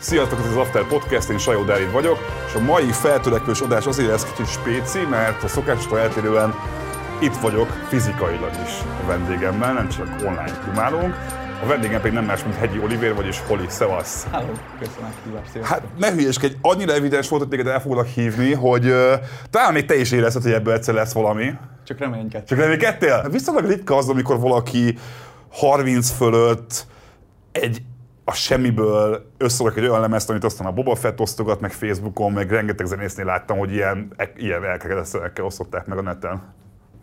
Sziasztok, ez az After Podcast, én Sajó Dávid vagyok, és a mai feltörekvős adás azért lesz kicsit spéci, mert a szokástól eltérően itt vagyok fizikailag is a vendégemmel, nem csak online dumálunk. A vendégem pedig nem más, mint Hegyi Olivér, vagyis Holi. Szevasz! Hello, köszönöm hívást, Hát ne hülyeskedj, annyira evidens volt, hogy téged el foglak hívni, hogy uh, talán még te is érezted, hogy ebből egyszer lesz valami. Csak reménykedtem. Csak reménykedtél? Viszonylag ritka az, amikor valaki 30 fölött egy a semmiből összerak egy olyan lemezt, amit aztán a Boba Fett osztogat meg Facebookon, meg rengeteg zenésznél láttam, hogy ilyen, e- ilyen elkezdett osztották meg a neten.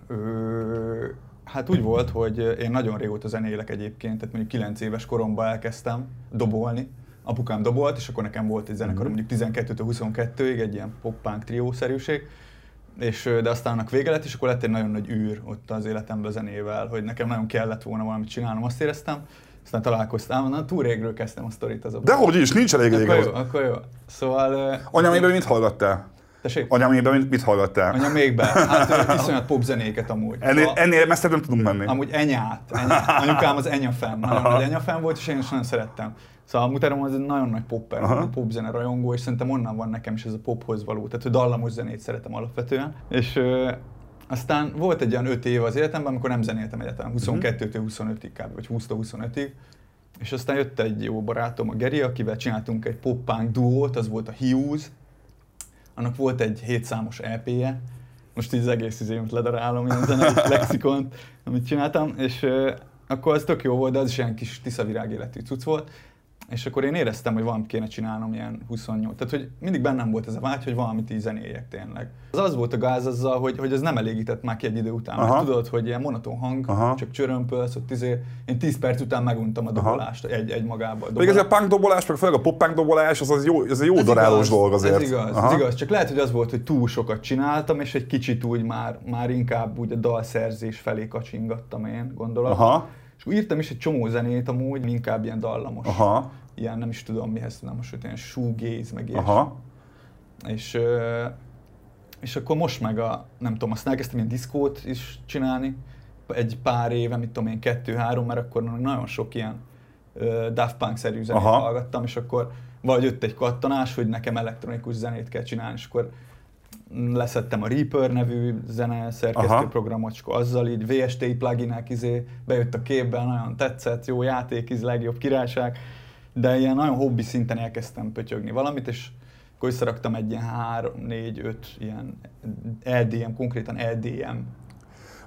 Ö, hát úgy volt, hogy én nagyon régóta zenélek egyébként, tehát mondjuk 9 éves koromban elkezdtem dobolni. Apukám dobolt, és akkor nekem volt egy zenekar, Mhm. mondjuk 12-22-ig, egy ilyen pop-punk triószerűség. És, de aztán annak vége lett, és akkor lett egy nagyon nagy űr ott az életemben zenével, hogy nekem nagyon kellett volna valamit csinálnom, azt éreztem. Aztán találkoztam, na túl régről kezdtem a sztorit az De hogy is, nincs elég rég Akkor jó, akkor jó. Szóval... ö, Anyamében mit hallgattál? Tessék? Anyamében mit, hallgattál? Anya még be. Hát iszonyat popzenéket amúgy. Ennél, A- ennél messzebb nem tudunk menni. Amúgy enyát. enyát. Anyukám az enyafan, nagyon nagy enyafan volt, és én is nagyon szerettem. Szóval a mutárom az egy nagyon nagy popper, Aha. popzene rajongó, és szerintem onnan van nekem is ez a pophoz való. Tehát, hogy dallamos zenét szeretem alapvetően. És ö, aztán volt egy olyan öt év az életemben, amikor nem zenéltem egyáltalán, 22-től 25-ig kb. vagy 20-től 25-ig. És aztán jött egy jó barátom, a Geri, akivel csináltunk egy pop-punk duót, az volt a Hughes. Annak volt egy hétszámos EP-je, most így az egész izémet ledarálom, ilyen zenei lexikont, amit csináltam, és akkor az tök jó volt, de az is ilyen kis tiszavirág életű cucc volt. És akkor én éreztem, hogy valamit kéne csinálnom ilyen 28. Tehát, hogy mindig bennem volt ez a vágy, hogy valamit így zenéljek tényleg. Az az volt a gáz azzal, hogy, hogy ez nem elégített már ki egy idő után. Mert Aha. tudod, hogy ilyen monoton hang, Aha. csak csörömpölsz, ott izé, én 10 perc után meguntam a dobolást egy, egy magába. Pedig ez a punk dobolás, meg főleg a pop punk dobolás, az, az jó, ez egy jó darálós igaz, dolog azért. Ez igaz, Aha. ez igaz. Csak lehet, hogy az volt, hogy túl sokat csináltam, és egy kicsit úgy már, már inkább úgy a dalszerzés felé kacsingattam én, gondolom. Aha. És írtam is egy csomó zenét amúgy, inkább ilyen dallamos. Aha. Ilyen nem is tudom mihez tudnám most, ilyen shoegaze, meg ilyesmi. Aha. És, és akkor most meg a, nem tudom, azt elkezdtem ilyen diszkót is csinálni, egy pár éve, mit tudom én, kettő-három, mert akkor nagyon sok ilyen Daft Punk-szerű zenét Aha. hallgattam, és akkor vagy jött egy kattanás, hogy nekem elektronikus zenét kell csinálni, és akkor leszettem a Reaper nevű zene szerkesztő Aha. akkor azzal így VST pluginek izé, bejött a képben, nagyon tetszett, jó játék, íz, legjobb királyság, de ilyen nagyon hobbi szinten elkezdtem pötyögni valamit, és akkor összeraktam egy ilyen 3, 4, 5 ilyen EDM, konkrétan EDM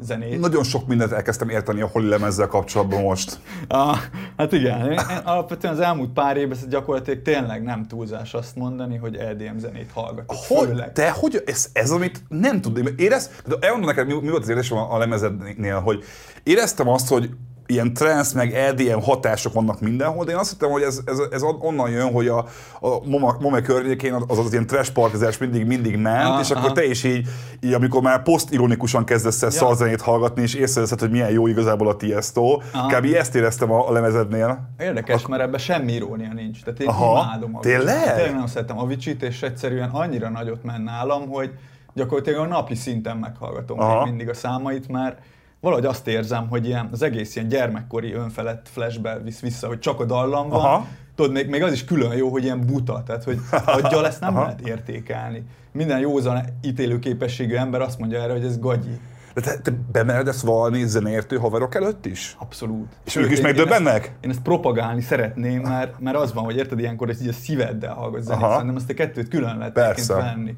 zenét. Nagyon sok mindent elkezdtem érteni a holi lemezzel kapcsolatban most. Ah, hát igen, én, én alapvetően az elmúlt pár évben ez gyakorlatilag tényleg nem túlzás azt mondani, hogy EDM zenét hallgatok. Hogy, főleg. te, hogy ez, ez amit nem tudod, érez, de elmondom neked, mi, mi volt az érzésem a, a lemezednél, hogy éreztem azt, hogy ilyen trance meg EDM hatások vannak mindenhol, de én azt hittem, hogy ez, ez, ez onnan jön, hogy a, a Mome környékén az, az ilyen trash partizás mindig, mindig ment, Aha, és akkor aha. te is így, így amikor már posztironikusan kezdesz el Ja. szarzenét hallgatni, és észreveszed, hogy milyen jó igazából a Tiesto. Aha. Kb. ezt éreztem a, a lemezednél. Érdekes, mert ebben semmi irónia nincs. Tehát én Aha, imádom Avicii. tényleg? Tényleg nagyon szeretem Avicii-t, és egyszerűen annyira nagyot ment nálam, hogy gyakorlatilag a napi szinten meghallgatom mindig a számait, mert valahogy azt érzem, hogy ilyen, az egész ilyen gyermekkori önfelett flashbe visz vissza, hogy csak a dallam van. Aha. Tudod, még, még az is külön jó, hogy ilyen buta, tehát hogy aggyal ezt nem Aha. lehet értékelni. Minden józan ítélőképességű ember azt mondja erre, hogy ez gagyi. De te, te bemered ezt valami zeneértő haverok előtt is? Abszolút. És ők is Én- én megdöbbennek? ezt- Én ezt propagálni szeretném, mert, mert az van, hogy érted, ilyenkor ezt így a szíveddel hallgatsz zenét. Szerintem ezt a kettőt külön lehet venni.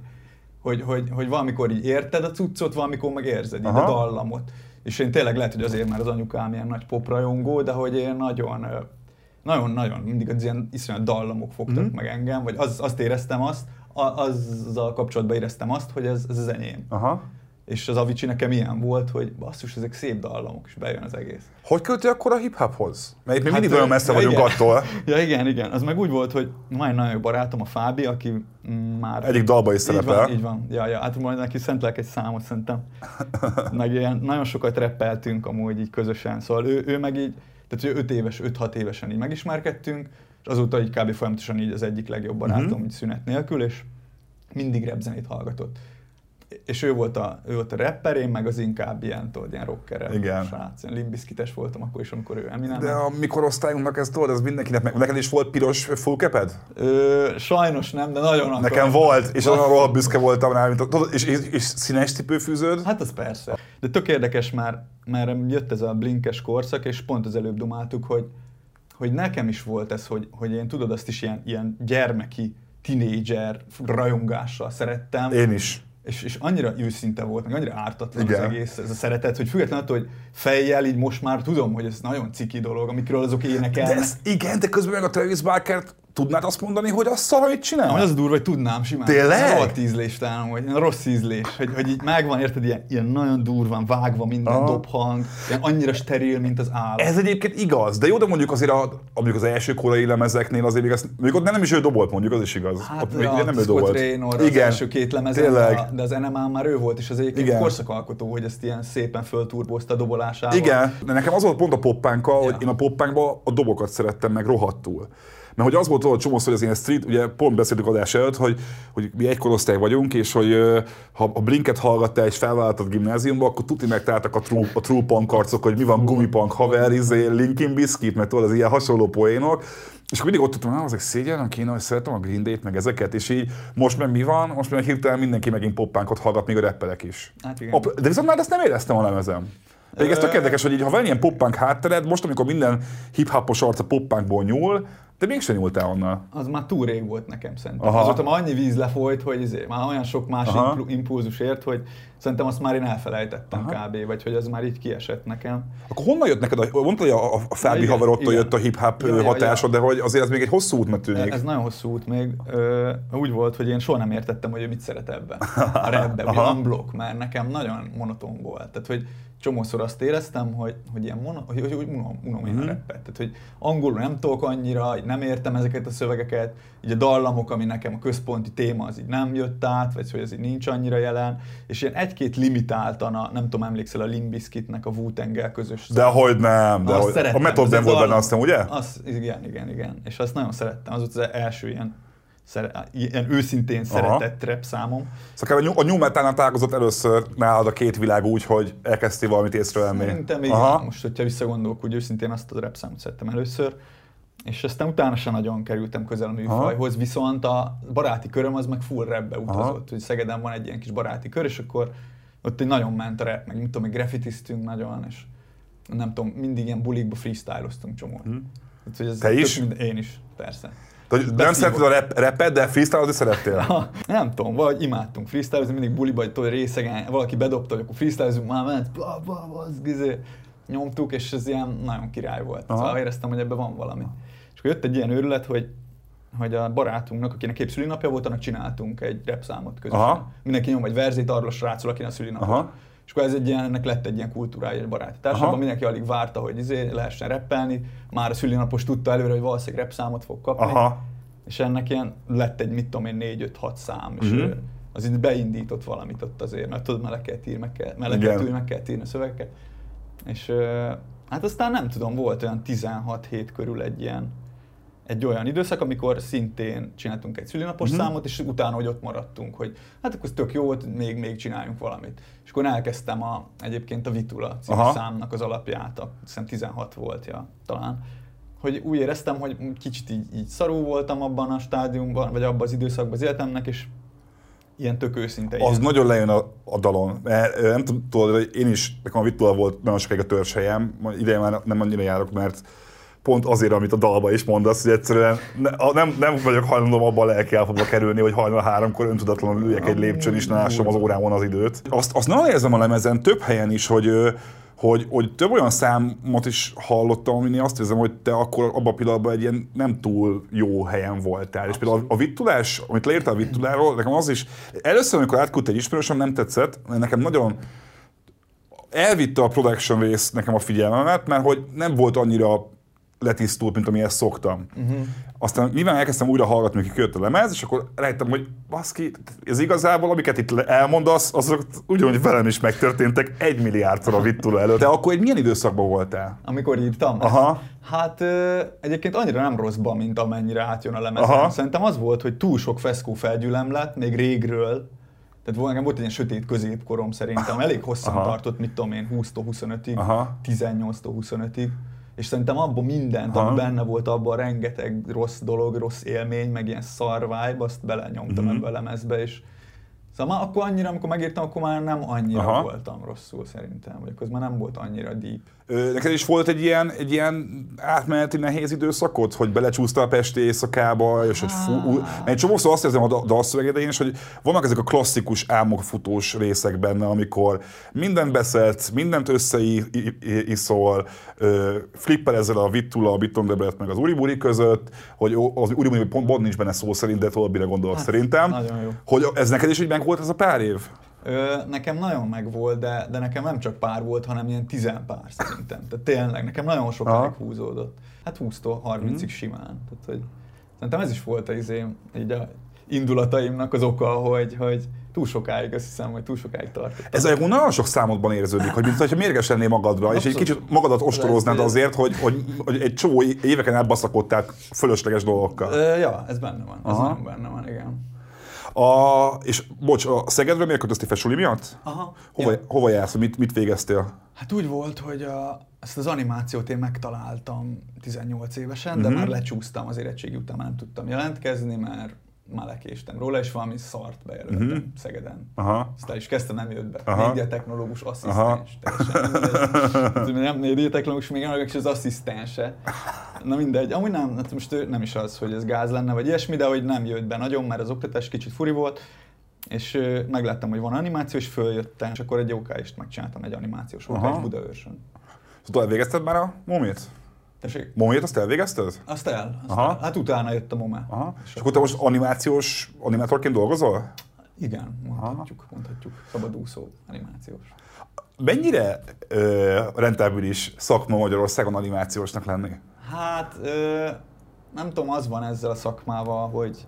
Hogy, hogy, hogy valamikor így érted a cuccot, valamikor meg érzed így a dallamot. És én tényleg lehet, hogy azért, mert az anyukám ilyen nagy poprajongó, de hogy én nagyon, nagyon-nagyon mindig az ilyen iszonyat dallamok fogtak Mhm. meg engem, vagy az, azt éreztem azt, a, azzal kapcsolatban éreztem azt, hogy ez, ez az enyém. Aha. És az Avicii nekem ilyen volt, hogy basszus, ezek szép dallamok, és bejön az egész. Hogy köti akkor a hip-hophoz? Mert Hát, mindig olyan messze ja, vagyunk igen. attól. Ja, igen, igen. Az meg úgy volt, hogy egy nagyon jó barátom, a Fábi, aki mm, már... Egyik dalba is szerepel. van, így van. Ja, ja, hát majd neki szentlek egy számot szerintem. meg ilyen, nagyon sokat reppeltünk amúgy így közösen. Szóval ő, ő meg így, tehát ő 5 éves, 5-6 évesen így megismerkedtünk, és azóta így kb. folyamatosan így az egyik legjobb barátom, Mhm. így szünet nélkül, és mindig rap zenét hallgatott. És ő volt, a, ő volt a rapper, én meg az inkább ilyen, tudod, ilyen rocker Igen. srác. Limbiskites voltam akkor is, amikor ő Eminem. De a mi korosztályunknak ez tudod, ez mindenkinek meg. Neked is volt piros fullkeped? Ö, sajnos nem, de nagyon akarom. Nekem volt, és olyan rohadt büszke voltam rá, mint tudod, és, és, és színes cipőfűződ? Hát az persze. De tök érdekes már, már jött ez a blinkes korszak, és pont az előbb dumáltuk, hogy, hogy nekem is volt ez, hogy, hogy én tudod, azt is ilyen, ilyen gyermeki, tinédzser rajongással szerettem. Én is. És, és annyira őszinte volt, meg annyira ártatlan Igen. az egész, ez a szeretet, hogy függetlenül attól, hogy fejjel így most már tudom, hogy ez nagyon ciki dolog, amikről azok De énekelnek. ez, igen, de közben meg a Travis Barkert tudnád azt mondani, hogy az szar, amit csinál? Amúgy az a durva, hogy tudnám simán. Tényleg? Rohadt ízlés talán, hogy ilyen rossz ízlés, hogy, hogy így megvan, érted, ilyen, ilyen nagyon durván vágva minden Aha. dobhang, ilyen annyira steril, mint az állat. Ez egyébként igaz, de jó, de mondjuk azért a, mondjuk az első korai lemezeknél azért még ezt, mondjuk ott nem is ő dobolt, mondjuk az is igaz. Hát ott még a nem ő Scott dobolt. Raynor az első két lemezen, tényleg. de az NMA már ő volt, és az egyébként Igen. korszakalkotó, hogy ezt ilyen szépen fölturbozta a dobolásával. Igen, de nekem az volt pont a poppánkkal, Ja. hogy én a poppánkban a dobokat szerettem meg rohadtul. Mert hogy az volt tudod, csomószor, hogy az ilyen street, ugye pont beszéltük adás előtt, hogy, hogy mi egy korosztály vagyunk, és hogy ha a Blinket hallgattál és felvállaltad gimnáziumba, akkor tuti megtaláltak a true, a true punk arcok, hogy mi van gumipunk haver, izé, Linkin Biscuit, mert tudod, az ilyen hasonló poénok. És akkor mindig ott tudtam, hogy azok szégyenem kéne, hogy szeretem a Green Day-t, meg ezeket, és így most meg mi van? Most meg hirtelen mindenki megint poppánkot hallgat, még a rapperek is. Hát igen. De viszont már ezt nem éreztem a lemezem. Pedig ez tök érdekes, hogy így, ha van ilyen poppánk háttered, most amikor minden hip-hopos arca poppánkból nyúl, de mégsem nyúltál onnan. Az már túl rég volt nekem szerintem. Aha. Azóta már annyi víz lefolyt, hogy izé, már olyan sok más Aha. impl- impulzus ért, hogy szerintem azt már én elfelejtettem Aha. kb. Vagy hogy az már így kiesett nekem. Akkor honnan jött neked, a, mondtad, hogy a, a Fábi igen. jött a hip-hop Ja, ja, hatásod, ja. de hogy azért ez még egy hosszú útnak tűnik. Ez nagyon hosszú út még. Ö, úgy volt, hogy én soha nem értettem, hogy ő mit szeret ebben. A rapben, a unblock, mert nekem nagyon monoton volt. Tehát, hogy csomószor azt éreztem, hogy, hogy ilyen mono, hogy, hogy, hogy unom, unom én a Mhm. rappet. Tehát, hogy angolul nem tudok annyira, így nem értem ezeket a szövegeket, így a dallamok, ami nekem a központi téma, az így nem jött át, vagy hogy ez így nincs annyira jelen, és ilyen egy-két limitáltan, a, nem tudom, emlékszel a Limbiskitnek a wu közös De hogy nem, de azt hogy, a szerettem. Method Az nem volt benne, azt ugye? Az, igen, igen, igen. És azt nagyon szerettem. Az volt az első ilyen, szere, ilyen őszintén szeretett rap számom. Szóval a New- a New Metal-nál találkozott először nálad a két világ úgy, hogy elkezdtél valamit észrevenni. Szerintem igen. Aha. Most, hogyha visszagondolok, úgy őszintén azt a rap számot szerettem először. És aztán utána sem nagyon kerültem közel a műfajhoz, viszont a baráti köröm az meg full rapbe utazott. Hogy Szegeden van egy ilyen kis baráti kör, és akkor ott egy nagyon ment a rap, meg mit tudom, graffitiztünk nagyon, és nem tudom, mindig ilyen bulikba freestyloztunk csomót. Hm. Hát, hogy ez Te is? Mind, én is, persze. De, hogy nem szereted a rap, rappet, de freestyle szerettél? Nem tudom, vagy imádtunk freestylezni, mindig buliba, hogy részegen, valaki bedobta, hogy akkor freestylezünk, már ment, bla, bla, bla, izé, nyomtuk, és ez ilyen nagyon király volt. Aha. Szóval éreztem, hogy ebben van valami. És akkor jött egy ilyen őrület, hogy hogy a barátunknak, akinek épp szülinapja volt, annak csináltunk egy rap számot közösen. Aha. Mindenki nyom egy verzét arról a srácról, akinek a szülinapja. Aha. És akkor ez egy ilyen, ennek lett egy ilyen kultúrája, egy baráti társadalomban, mindenki alig várta, hogy izé lehessen rappelni. Már a szülinapos tudta előre, hogy valószínűleg rap számot fog kapni. Aha. És ennek ilyen lett egy, mit tudom én, 4-5-6 szám, és uh-huh. az itt beindított valamit ott azért, mert tudod, mele kell írni, meg kell, mele kell ülni, meg kell írni a szövegeket. És hát aztán nem tudom, volt olyan 16 hét körül egy ilyen, egy olyan időszak, amikor szintén csináltunk egy szülinapos uh-huh. számot, és utána, hogy ott maradtunk, hogy hát akkor ez tök jó volt, még, még csináljunk valamit. És akkor elkezdtem a, egyébként a Vitula című Aha. számnak az alapját, a, hiszem 16 volt ja, talán, hogy úgy éreztem, hogy kicsit így, így szarú voltam abban a stádiumban, vagy abban az időszakban az életemnek, és ilyen tök őszinte. Az ilyen. nagyon lejön a, a dalon. Mert, ö, Nem tud- tudod, hogy én is, nekem a Vitula volt nagyon sokáig a törzshelyem, ma idején már nem annyira járok, mert pont azért, amit a dalba is mondasz, hogy egyszerűen ne, a, nem, nem vagyok hajlandó abba a lelki állapotba kerülni, hogy hajnal háromkor öntudatlanul üljek egy lépcsőn és ne lássam az órámon az időt. Azt, azt nagyon érzem a lemezen több helyen is, hogy hogy, hogy több olyan számot is hallottam, amin azt érzem, hogy te akkor abban a pillanatban egy ilyen nem túl jó helyen voltál. És például a vittulás, amit leírtál a vittuláról, nekem az is, először, amikor átküldte egy ismerősöm, nem tetszett, mert nekem nagyon elvitte a production rész nekem a figyelmemet, mert hogy nem volt annyira letisztult, mint amilyet szoktam. Uh-huh. Aztán nyilván elkezdtem újra hallgatni, mikor kijött a lemez, és akkor rájöttem, hogy baszki, ez igazából, amiket itt elmondasz, azok ugyanúgy velem is megtörténtek egy milliárdszor a Vittula előtt. De akkor egy milyen időszakban voltál? Amikor írtam? Aha. Hát ö, egyébként annyira nem rosszban, mint amennyire átjön a lemezen. Aha. Szerintem az volt, hogy túl sok feszkó felgyülem lett, még régről, Tehát volt, nekem volt egy ilyen sötét középkorom szerintem, elég hosszan Aha. tartott, mit tudom én, 20-25-ig, Aha. 18-25-ig, és szerintem abban mindent, Aha. ami benne volt, abban rengeteg rossz dolog, rossz élmény, meg ilyen szar vibe, azt belenyomtam Mhm. ebbe a lemezbe, és Szóval már akkor annyira, amikor megírtam, akkor már nem annyira. Aha. voltam rosszul szerintem, vagy akkor már nem volt annyira deep. Neked is volt egy ilyen, egy ilyen átmeneti nehéz időszakot, hogy belecsúsztál a Pesti éjszakába, és hogy fú, mert egy csomószor azt érzem a da- dalszövegedén is, hogy vannak ezek a klasszikus álmokfutós részek benne, amikor mindent beszedsz, mindent összeiszol, flippel ezzel a Vittula, a Bittondebret meg az Uriburi között, hogy az Uriburi pont, pont nincs benne szó szerint, de továbbira gondolok Hát, szerintem. nagyon jó. Hogy ez neked is így meg volt ez a pár év? Ö, nekem nagyon megvolt, de, de nekem nem csak pár volt, hanem ilyen tizen pár szerintem. Tehát tényleg, nekem nagyon sokáig Aha. húzódott. Hát 20-tól 30-ig simán. Tehát, hogy szerintem ez is volt az izém, így a indulataimnak az oka, hogy, hogy túl sokáig, azt hiszem, hogy túl sokáig tartott. Ez egyébként nagyon sok számodban érződik, hogy mintha mérges lennél magadra, és egy Abszolút. kicsit magadat ostoroznád azért, hogy, hogy, hogy egy csomó éveken át baszakodtál fölösleges dolgokkal. Ja, ez benne van. Ez Aha. nagyon benne van, igen. A, és bocs, a Szegedről miért költöztél fel suli miatt? Aha. Hova, Ja. hova jársz, mit, mit végeztél? Hát úgy volt, hogy a, ezt az animációt én megtaláltam 18 évesen, de Mhm. már lecsúsztam az érettségi után, már nem tudtam jelentkezni, mert már lekéstem róla, és valami szart bejelöltem Mhm. Szegeden. Aha. Aztán is kezdtem, nem jött be. Aha. Médiatechnológus Aha. asszisztens. Teljesen nem médiatechnológus, még annak is az asszisztense. Na mindegy. Amúgy nem, hát most ő nem is az, hogy ez gáz lenne, vagy ilyesmi, de hogy nem jött be nagyon, mert az oktatás kicsit furi volt. És megláttam, hogy van animáció, és följöttem, és akkor egy jókáist megcsináltam egy animációs Aha. ókáist Budaörsön. Szóval elvégezted már a momét? Tessék? Momét azt elvégezted? Azt el. Azt Aha. el. Hát utána jött a MOME. Aha. És akkor te most animációs animátorként dolgozol? Igen, mondhatjuk, mondhatjuk. Szabadúszó animációs. Mennyire ö, rentábilis szakma Magyarországon animációsnak lenni? Hát ö, nem tudom, az van ezzel a szakmával, hogy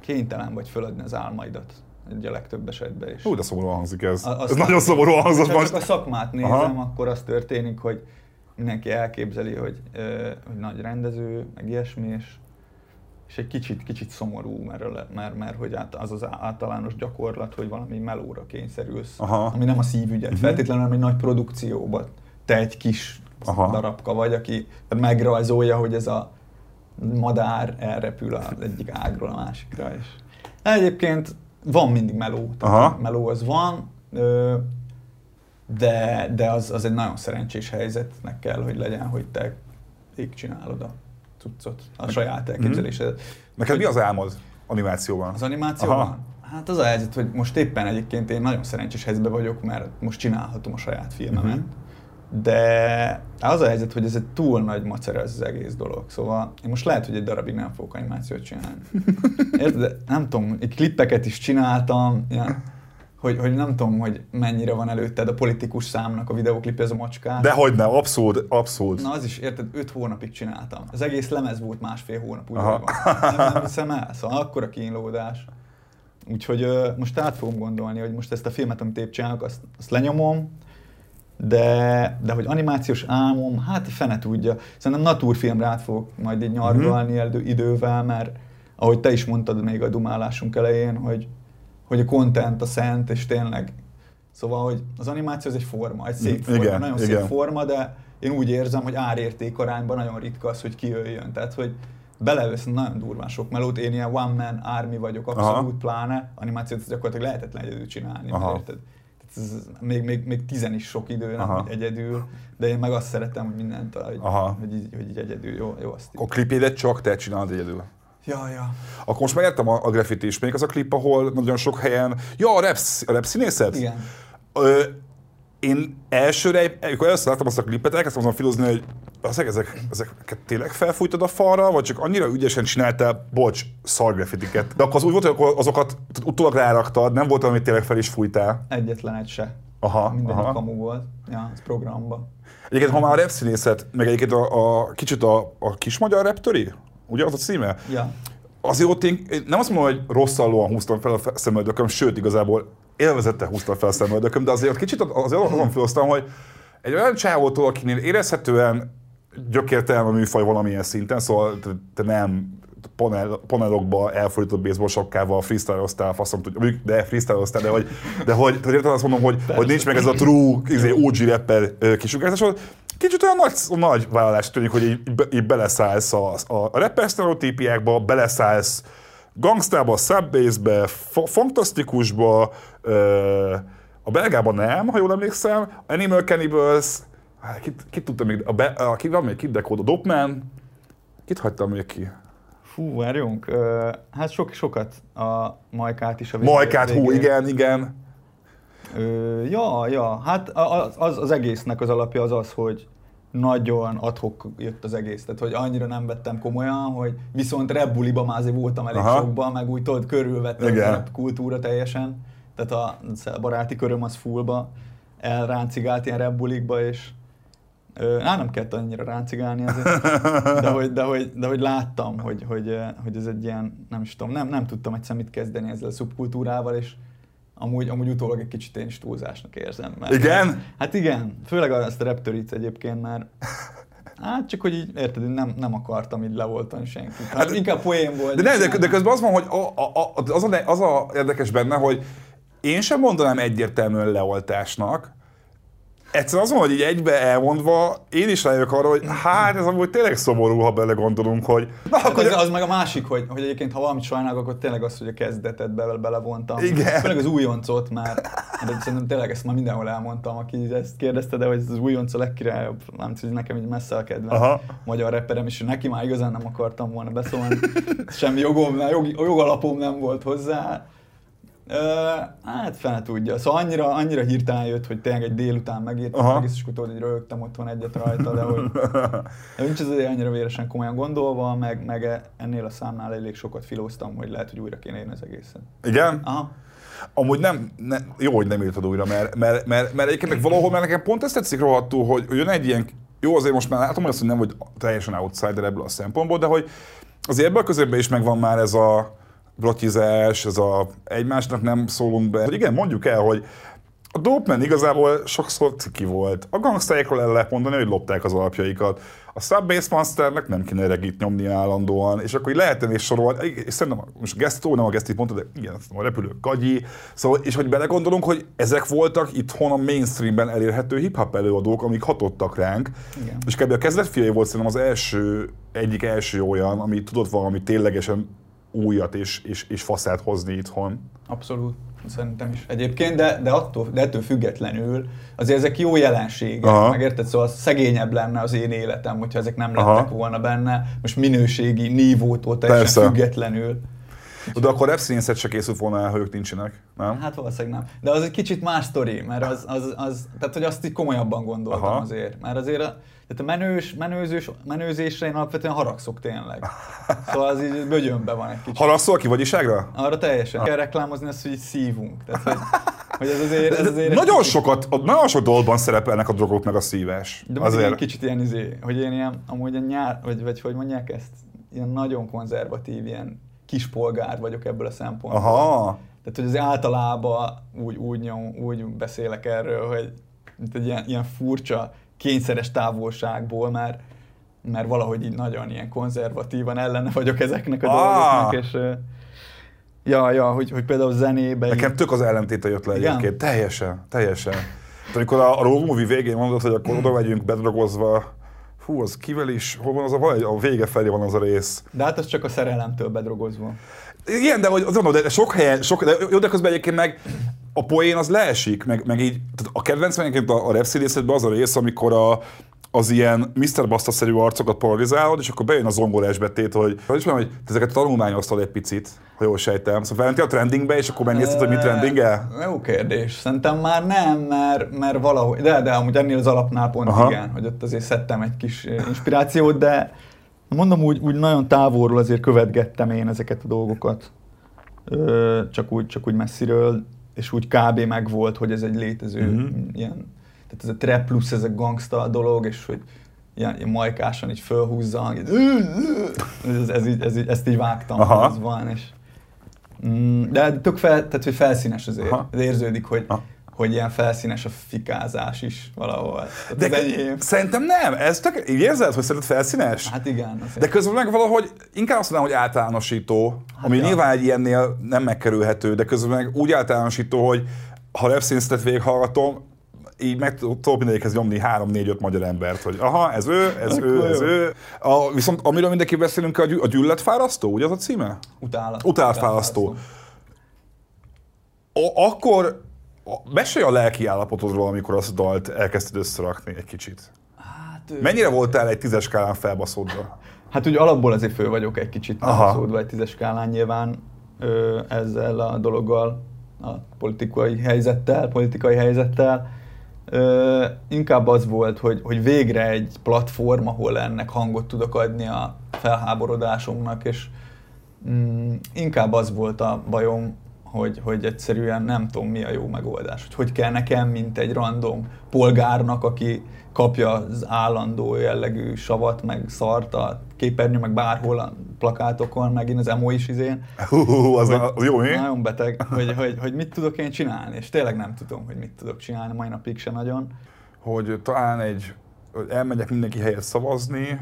kénytelen vagy föladni az álmaidat egy a legtöbb esetben is. Hú, de szomorúan hangzik ez. A- ez nagyon szomorúan hangzott Ha most. csak a szakmát nézem, Aha. akkor az történik, hogy mindenki elképzeli, hogy, hogy nagy rendező, meg ilyesmi, és, és egy kicsit, kicsit szomorú, mert, mert, mert hogy át, az az általános gyakorlat, hogy valami melóra kényszerülsz, Aha. ami nem a szívügyed, Mhm. feltétlenül nem egy nagy produkcióban. Te egy kis Aha. darabka vagy, aki megrajzolja, hogy ez a madár elrepül az egyik ágról a másikra. És egyébként van mindig meló, tehát Aha. meló az van, de, de az, az egy nagyon szerencsés helyzetnek kell, hogy legyen, hogy te így csinálod a cuccot, a saját elképzelésedet. Neked mi az álmod animációban? Az animációban? Aha. Hát az a helyzet, hogy most éppen egyébként én nagyon szerencsés helyzetben vagyok, mert most csinálhatom a saját filmemet. Mhm. De az a helyzet, hogy ez egy túl nagy macer ez az egész dolog. Szóval én most lehet, hogy egy darabig nem fogok animációt csinálni. Érted? De Nem tudom, egy klippeket is csináltam, ilyen, hogy, hogy nem tudom, hogy mennyire van előtted a politikus számnak a videoklipje, ez a macskás. De hogy nem, abszolút, abszolút. Na az is, érted, öt hónapig csináltam. Az egész lemez volt másfél hónap, úgy van. Nem, nem hiszem el, szóval akkora kínlódás. Úgyhogy ö, most át fogom gondolni, hogy most ezt a filmet, amit épp csinálok, azt, azt lenyomom, de, de hogy animációs álmom, hát fene tudja. Szerintem naturfilmre át fogok majd így nyargalni Mhm. mm. idővel, mert ahogy te is mondtad még a dumálásunk elején, hogy, hogy a content a szent, és tényleg Szóval, hogy az animáció az egy forma, egy szép forma, Igen, nagyon igen. szép forma, de én úgy érzem, hogy árérték arányban nagyon ritka az, hogy kijöjjön. Tehát, hogy belevesz nagyon durván sok melót, én ilyen one man army vagyok, abszolút Aha. pláne, animációt gyakorlatilag lehetetlen egyedül csinálni, Aha. mert érted? Ez, még, még, még tizen is sok idő, nem, Aha. hogy egyedül, de én meg azt szeretem, hogy mindent, hogy, Aha. hogy, így, hogy így egyedül, jó, jó azt így. A klipjédet csak te csinálod egyedül. Ja, ja. Akkor most megértem a, a graffiti is. Még az a klip, ahol nagyon sok helyen... Ja, a rap, a rap színészet? Igen. Ö, én elsőre, amikor először láttam azt a klipet, elkezdtem azon filozni, hogy ezek, ezek, ezeket tényleg felfújtad a falra, vagy csak annyira ügyesen csináltál, bocs, szar graffitiket. De akkor az úgy volt, hogy akkor azokat tehát utólag ráraktad, nem volt, amit tényleg fel is fújtál. Egyetlen egy se. Aha, Minden aha. kamu volt. Ja, ez programba. Egyébként, ha már a rap színészet, meg egyébként a, a kicsit a, a kis magyar reptöri, ugye az a címe? Ja. Azért ott én, én nem azt mondom, hogy rosszallóan húztam fel a szemöldököm, sőt, igazából élvezettel húztam fel a szemöldököm, de azért kicsit azért azon felhoztam, hogy egy olyan csávótól, akinél érezhetően gyökértelme műfaj valamilyen szinten, szóval te nem panel, panelokba elfordított baseball sokkával freestyle-oztál, faszom tudja, mondjuk, de freestyle de hogy, de hogy, tehát érted azt mondom, hogy, hogy nincs meg ez a true izé, OG rapper kisugárzás, kicsit olyan nagy, nagy vállalás tűnik, hogy így, így beleszállsz a, a, a rapper sztereotípiákba, beleszállsz gangstába, subbase-be, fantasztikusba, a belgában nem, ha jól emlékszem, Animal Cannibals, hát kit, kit tudtam még, a, be, a, ki van még, kit dekód, a Dopman, kit hagytam még ki? Fú, várjunk, uh, hát sok, sokat a Majkát is a végén. Majkát, hú, igen, igen. Uh, ja, ja, hát az, az, az egésznek az alapja az az, hogy nagyon adhok jött az egész, tehát hogy annyira nem vettem komolyan, hogy viszont Rebbuliba már azért voltam elég Aha. sokban, meg úgy tudod, körülvettem a kultúra teljesen, tehát a baráti köröm az fullba elráncigált ilyen Rebbulikba, és Á, nem kellett annyira ráncigálni azért, de hogy, de hogy, de hogy láttam, hogy, hogy, hogy ez egy ilyen, nem is tudom, nem, nem tudtam egyszer mit kezdeni ezzel a szubkultúrával, és amúgy, amúgy utólag egy kicsit én is túlzásnak érzem. Mert, igen? Hát igen, főleg azt a Raptoric egyébként már Hát csak, hogy így, érted, nem, nem akartam így levoltani senkit. Hát, hát, inkább poén volt. De, ne, de, de közben az van, hogy a, a, a, az, a, az a érdekes benne, hogy én sem mondanám egyértelműen leoltásnak, Egyszerűen azon, hogy így egybe elmondva, én is rájövök arra, hogy hát ez amúgy tényleg szomorú, ha belegondolunk, hogy... Na, hát akkor az, az, meg a másik, hogy, hogy egyébként ha valamit sajnálok, akkor tényleg az, hogy a kezdetet be, belevontam. Igen. Főleg az újoncot már, de szerintem tényleg ezt már mindenhol elmondtam, aki ezt kérdezte, de hogy az újonc a legkirályabb, nem tudom, nekem így messze a kedvenc Aha. magyar rapperem, és neki már igazán nem akartam volna beszólni. Semmi jogom, jog, jogalapom nem volt hozzá hát fene tudja. Szóval annyira, annyira hirtelen jött, hogy tényleg egy délután megírtam, meg és akkor tudod, hogy rögtem otthon egyet rajta, de hogy de nincs ez azért annyira véresen komolyan gondolva, meg, meg ennél a számnál elég sokat filóztam, hogy lehet, hogy újra kéne írni az egészet. Igen? Aha. Amúgy nem, ne, jó, hogy nem írtad újra, mert, mert, mert, mert egyébként meg valahol, mert nekem pont ezt tetszik rohadtul, hogy jön egy ilyen, jó azért most már látom, hogy azt, hogy nem vagy teljesen outsider ebből a szempontból, de hogy azért ebből a közében is megvan már ez a, blokkizás, ez a egymásnak nem szólunk be. Igen, mondjuk el, hogy a Dopeman igazából sokszor ciki volt. A gangsterekről el lehet mondani, hogy lopták az alapjaikat. A Subbase Monsternek nem kéne regit nyomni állandóan, és akkor így lehet tenni sorolni, és szerintem most Gesztó, nem a Gesztit mondta, de igen, a repülő Gagyi, szóval, és hogy belegondolunk, hogy ezek voltak itthon a mainstreamben elérhető hip-hop előadók, amik hatottak ránk, igen. és kb. a kezdetfiai volt szerintem az első, egyik első olyan, ami tudott valami ténylegesen újat és, és, és faszát hozni itthon. Abszolút, szerintem is egyébként, de, de, attól, de ettől függetlenül azért ezek jó jelenségek, Aha. megérted? Szóval szegényebb lenne az én életem, hogyha ezek nem lettek Aha. volna benne, most minőségi nívótól teljesen Persze. függetlenül. De akkor rap se készült volna el, ha ők nincsenek, nem? Hát valószínűleg nem. De az egy kicsit más sztori, mert az, az, az tehát hogy azt így komolyabban gondoltam Aha. azért. Mert azért a, tehát a menős, menőzős, menőzésre én alapvetően haragszok tényleg. Szóval az így bögyönbe van egy kicsit. Haragszol ki vagyiságra? Arra teljesen. Kell reklámozni azt, hogy szívunk. Tehát, hogy, hogy ez azért, ez azért nagyon, kicsit... sokat, nagyon sok dolgban szerepelnek a drogok meg a szívás. De azért egy kicsit ilyen izé, hogy én ilyen, amúgy a nyár, vagy, vagy hogy mondják ezt, ilyen nagyon konzervatív, ilyen kispolgár vagyok ebből a szempontból. Aha. Tehát, hogy az általában úgy, úgy, nyom, úgy beszélek erről, hogy mint egy ilyen, ilyen furcsa, kényszeres távolságból, mert, mert valahogy így nagyon ilyen konzervatívan ellene vagyok ezeknek a ah. dolgoknak, és ja, ja, hogy, hogy például zenében... Nekem tök az ellentéte jött le egyébként, teljesen, teljesen. Tehát amikor a, a road movie végén mondod, hogy akkor oda megyünk bedrogozva, hú, az kivel is, hol van az a, a vége felé van az a rész. De hát az csak a szerelemtől bedrogozva. Igen, de, hogy, azon, de sok helyen, sok, de, jó, de közben egyébként meg a poén az leesik, meg, meg így, tehát a kedvenc egyébként a, a repszidészetben az a rész, amikor a, az ilyen Mr. Basta-szerű arcokat polarizálod, és akkor bejön a zongorás betét, hogy, hogy ismerem, hogy te ezeket tanulmányoztad egy picit, ha jól sejtem. Szóval felmentél a trendingbe, és akkor megnézted, hogy mit trendingel? Jó kérdés. Szerintem már nem, mert, mert valahogy, de, de amúgy ennél az alapnál pont Aha. igen, hogy ott azért szedtem egy kis inspirációt, de mondom úgy, úgy nagyon távolról azért követgettem én ezeket a dolgokat. csak úgy, csak úgy messziről, és úgy kb. meg volt, hogy ez egy létező mm-hmm. ilyen tehát ez a trap plusz ez a gangsta dolog, és hogy ilyen, ilyen majkásan így fölhúzza, ez, ez, így, ez így, ezt így vágtam, Aha. ez van, és mm, de tök fel, tehát, hogy felszínes azért, Aha. ez érződik, hogy, Aha. hogy ilyen felszínes a fikázás is valahol. De az enyém. szerintem nem. Ez tök, így érzed, hogy szerinted felszínes? Hát igen. Azért. De közben meg valahogy inkább azt mondanám, hogy általánosító, hát ami ja. nyilván egy ilyennél nem megkerülhető, de közben meg úgy általánosító, hogy ha Repszínsztet végighallgatom, így meg tudok mindegyikhez nyomni 3-4-5 magyar embert, hogy aha, ez ő, ez ő, ez ő. A, viszont amiről mindenki beszélünk, a, gy- a gyűlöletfárasztó, ugye az a címe? Utálat. Utálatfárasztó. Akkor mesélj a lelki állapotodról, amikor azt a dalt elkezdted összerakni egy kicsit. Hát, Mennyire voltál egy tízes skálán felbaszódva? Hát úgy alapból azért fő vagyok egy kicsit felbaszódva egy tízes skálán nyilván ö, ezzel a dologgal, a politikai helyzettel, politikai helyzettel. Ö, inkább az volt, hogy, hogy végre egy platform, ahol ennek hangot tudok adni a felháborodásomnak, és mm, inkább az volt a bajom, hogy, hogy egyszerűen nem tudom mi a jó megoldás. Hogy hogy kell nekem, mint egy random polgárnak, aki kapja az állandó jellegű savat, meg szart a képernyő, meg bárhol a plakátokon, meg én az emo is izén. Uh, az, hogy, az jó, mi? Nagyon beteg, hogy, hogy, hogy, mit tudok én csinálni, és tényleg nem tudom, hogy mit tudok csinálni, mai napig se nagyon. Hogy talán egy, hogy elmegyek mindenki helyet szavazni,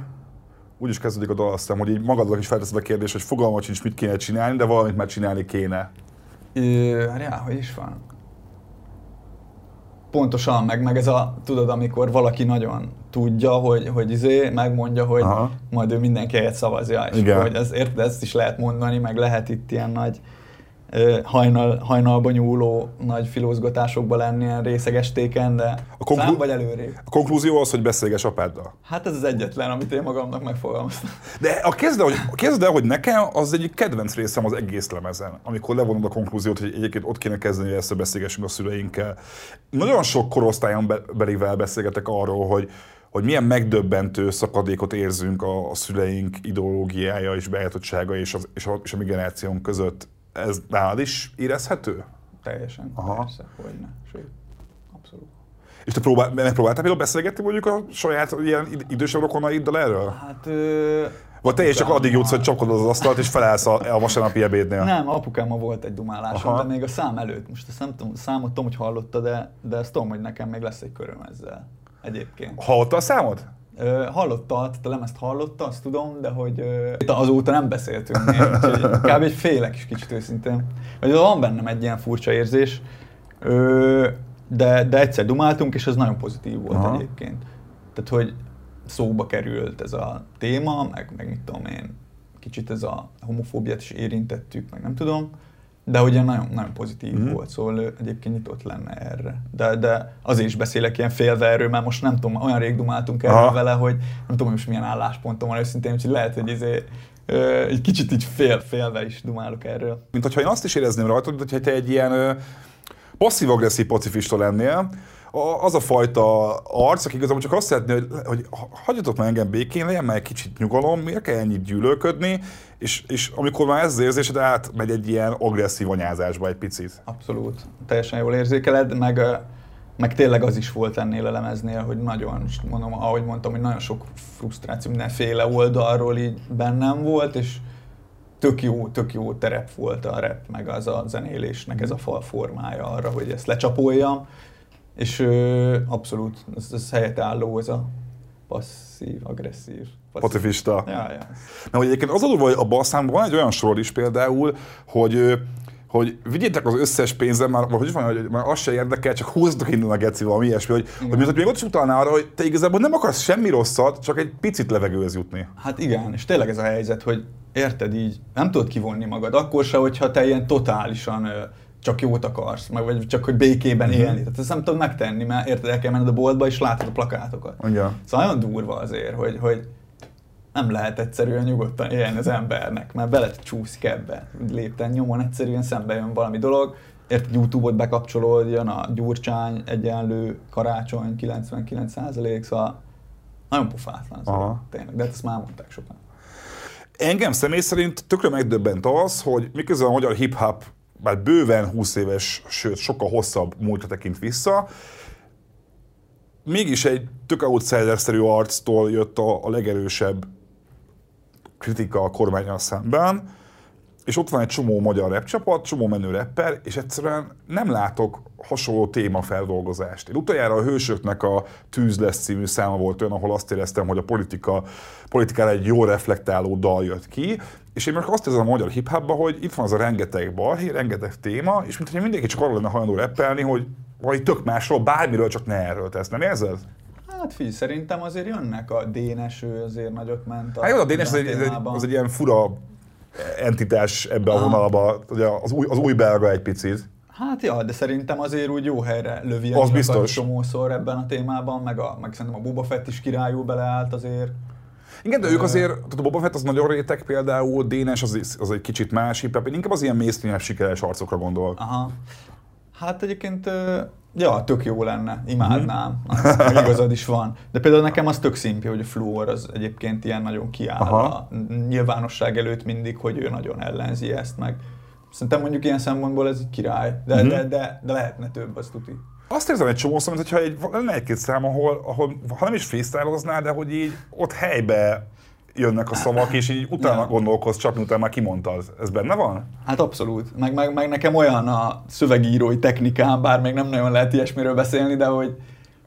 úgy is kezdődik a dal, aztán, hogy így magadnak is felteszed a kérdést, hogy fogalmat sincs, mit kéne csinálni, de valamit már csinálni kéne. Ja, hogy is van? Pontosan, meg, meg ez a, tudod, amikor valaki nagyon tudja, hogy, hogy izé, megmondja, hogy Aha. majd ő mindenki helyet szavazja, és Igen. hogy ez, érted, ezt is lehet mondani, meg lehet itt ilyen nagy hajnal, hajnalba nyúló nagy filózgatásokba lenni ilyen részeg estéken, de a konklú... szám vagy előrébb. A konklúzió az, hogy beszélges apáddal. Hát ez az egyetlen, amit én magamnak megfogalmaztam. De a kezd el, hogy, kezd el, hogy nekem az egyik kedvenc részem az egész lemezen, amikor levonod a konklúziót, hogy egyébként ott kéne kezdeni, hogy ezt beszélgessünk a szüleinkkel. Nagyon sok korosztályon belivel beszélgetek arról, hogy hogy milyen megdöbbentő szakadékot érzünk a, a szüleink ideológiája és beállítottsága és, az, és, a, és a mi generációnk között ez nálad is érezhető? Teljesen, Aha. persze, ne. Sőt, abszolút. És te próbál, megpróbáltál például beszélgetni mondjuk a saját ilyen idősebb rokonaiddal erről? Hát... Ö... Vagy te is csak addig jutsz, hogy csapkodod az asztalt, és felállsz a, a vasárnapi ebédnél? Nem, apukámmal volt egy dumálásom, Aha. de még a szám előtt. Most ezt nem tudom, számot tudom, hogy hallotta, de, de ezt tudom, hogy nekem még lesz egy köröm ezzel egyébként. Hallotta a számot? Hallotta, tehát a lemezt hallotta, azt tudom, de hogy azóta nem beszéltünk még, úgyhogy kb. egy félek is kicsit őszintén. Vagy van bennem egy ilyen furcsa érzés, de, de egyszer dumáltunk, és ez nagyon pozitív volt Aha. egyébként. Tehát, hogy szóba került ez a téma, meg, meg mit tudom én, kicsit ez a homofóbiát is érintettük, meg nem tudom de ugye nagyon, nagyon pozitív mm-hmm. volt, szóval egyébként nyitott lenne erre. De, de azért is beszélek ilyen félve erről, mert most nem tudom, olyan rég dumáltunk erről vele, hogy nem tudom, hogy most milyen álláspontom van őszintén, úgyhogy lehet, hogy izé, egy kicsit így fél, félve is dumálok erről. Mint hogyha én azt is érezném rajtad, hogy te egy ilyen passzív-agresszív pacifista lennél, az a fajta arc, aki igazából csak azt szeretné, hogy, hogy hagyjatok meg engem békén, legyen már egy kicsit nyugalom, miért kell ennyit gyűlölködni, és, és amikor már ez az érzésed átmegy egy ilyen agresszív anyázásba egy picit. Abszolút. Teljesen jól érzékeled, meg, meg tényleg az is volt ennél a lemeznél, hogy nagyon, mondom, ahogy mondtam, hogy nagyon sok frusztráció mindenféle oldalról így bennem volt, és tök jó, tök jó terep volt a rap, meg az a zenélésnek ez a fal formája arra, hogy ezt lecsapoljam és ö, abszolút, ez, ez helyett álló, ez a passzív, agresszív. Pacifista. Ja, ja. Mert hogy egyébként az a hogy a basszámban van egy olyan sor is például, hogy hogy vigyétek az összes pénzem, már, vagy hogy van, hogy már az se érdekel, csak húzzatok innen a geci valami ilyesmi, hogy, hogy hogy még ott is utalná arra, hogy te igazából nem akarsz semmi rosszat, csak egy picit levegőhöz jutni. Hát igen, és tényleg ez a helyzet, hogy érted így, nem tudod kivonni magad, akkor se, hogyha te ilyen totálisan csak jót akarsz, meg vagy csak hogy békében mm-hmm. élni. Tehát ezt nem tudod megtenni, mert érted, el kell menned a boltba, és látod a plakátokat. Ja. Szóval nagyon durva azért, hogy, hogy nem lehet egyszerűen nyugodtan élni az embernek, mert bele csúszik ebbe. Lépten nyomon egyszerűen szembe jön valami dolog, érted, YouTube-ot bekapcsolod, jön a gyurcsány, egyenlő, karácsony, 99%, szóval nagyon pofátlan az tényleg, de hát ezt már mondták sokan. Engem személy szerint tökre megdöbbent az, hogy miközben a magyar hip-hop már bőven 20 éves, sőt sokkal hosszabb múltra tekint vissza, mégis egy tök outsider-szerű arctól jött a, a legerősebb kritika a kormányal szemben. És ott van egy csomó magyar rap csapat, csomó menő rapper, és egyszerűen nem látok hasonló témafeldolgozást. Én utoljára a Hősöknek a Tűz lesz című száma volt olyan, ahol azt éreztem, hogy a politika, politikára egy jó reflektáló dal jött ki, és én most azt érzem a magyar hip hogy itt van az a rengeteg balhé, rengeteg téma, és mintha mindenki csak arra lenne hajlandó rappelni, hogy vagy tök másról, bármiről, csak ne erről tesz. Nem érzed? Hát figyelj, szerintem azért jönnek a Dénes, ő azért nagyot ment. A hát jó, a Dénes az egy, egy, az egy ilyen fura entitás ebbe a vonalba, ugye az új, az új belga egy picit. Hát ja, de szerintem azért úgy jó helyre lövi az biztos. csomószor ebben a témában, meg, a, meg szerintem a Boba Fett is királyú beleállt azért. Igen, de ők azért, tehát a Boba Fett az nagyon réteg például, Dénes az, az egy kicsit más hip én inkább az ilyen mainstream sikeres arcokra gondol. Aha. Hát egyébként, ja, tök jó lenne, imádnám, mm-hmm. az, igazad is van. De például nekem az tök szimpi, hogy a Fluor az egyébként ilyen nagyon kiáll Aha. a nyilvánosság előtt mindig, hogy ő nagyon ellenzi ezt, meg szerintem mondjuk ilyen szempontból ez egy király, de, mm-hmm. de, de, de lehetne több, az tuti. Azt érzem egy csomó szó, mintha egy, lenne egy-két szám, ahol, ahol ha nem is freestyleoznál, de hogy így ott helybe jönnek a szavak, és így utána ja. csak miután már kimondtad. Ez benne van? Hát abszolút. Meg, meg, meg nekem olyan a szövegírói technikám, bár még nem nagyon lehet ilyesmiről beszélni, de hogy,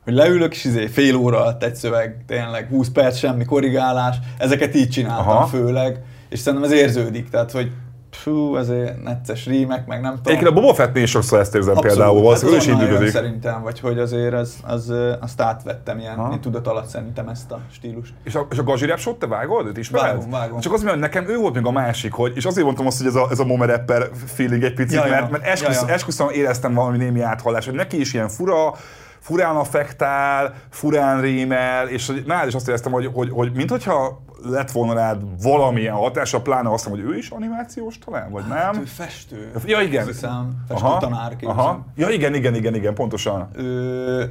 hogy leülök, és izé fél óra alatt egy szöveg, tényleg 20 perc, semmi korrigálás, ezeket így csináltam Aha. főleg, és szerintem ez érződik, tehát hogy fú, ezért necces rímek, meg nem tudom. Egyébként a Boba Fettnél is sokszor ezt érzem Abszolút, például, hát is így szerintem, vagy hogy azért az, az, azt átvettem ilyen, ha. tudat alatt szerintem ezt a stílust. És a, és a Gazi Rap te vágod? Őt is vágom, vágom. Csak az, hogy nekem ő volt még a másik, hogy, és azért mondtam azt, hogy ez a, ez a Mome Rapper feeling egy picit, ja, mert, mert esküsz, ja, ja. esküszöm éreztem valami némi áthallás, hogy neki is ilyen fura, furán affektál, furán rímel, és nálad is azt éreztem, hogy, hogy, hogy mintha lett volna rád valamilyen hatása, pláne azt hogy ő is animációs talán, vagy hát, nem? ő festő. Ja, igen. Hiszem, festő aha, tanár aha. Ja, igen, igen, igen, igen, pontosan. Ő,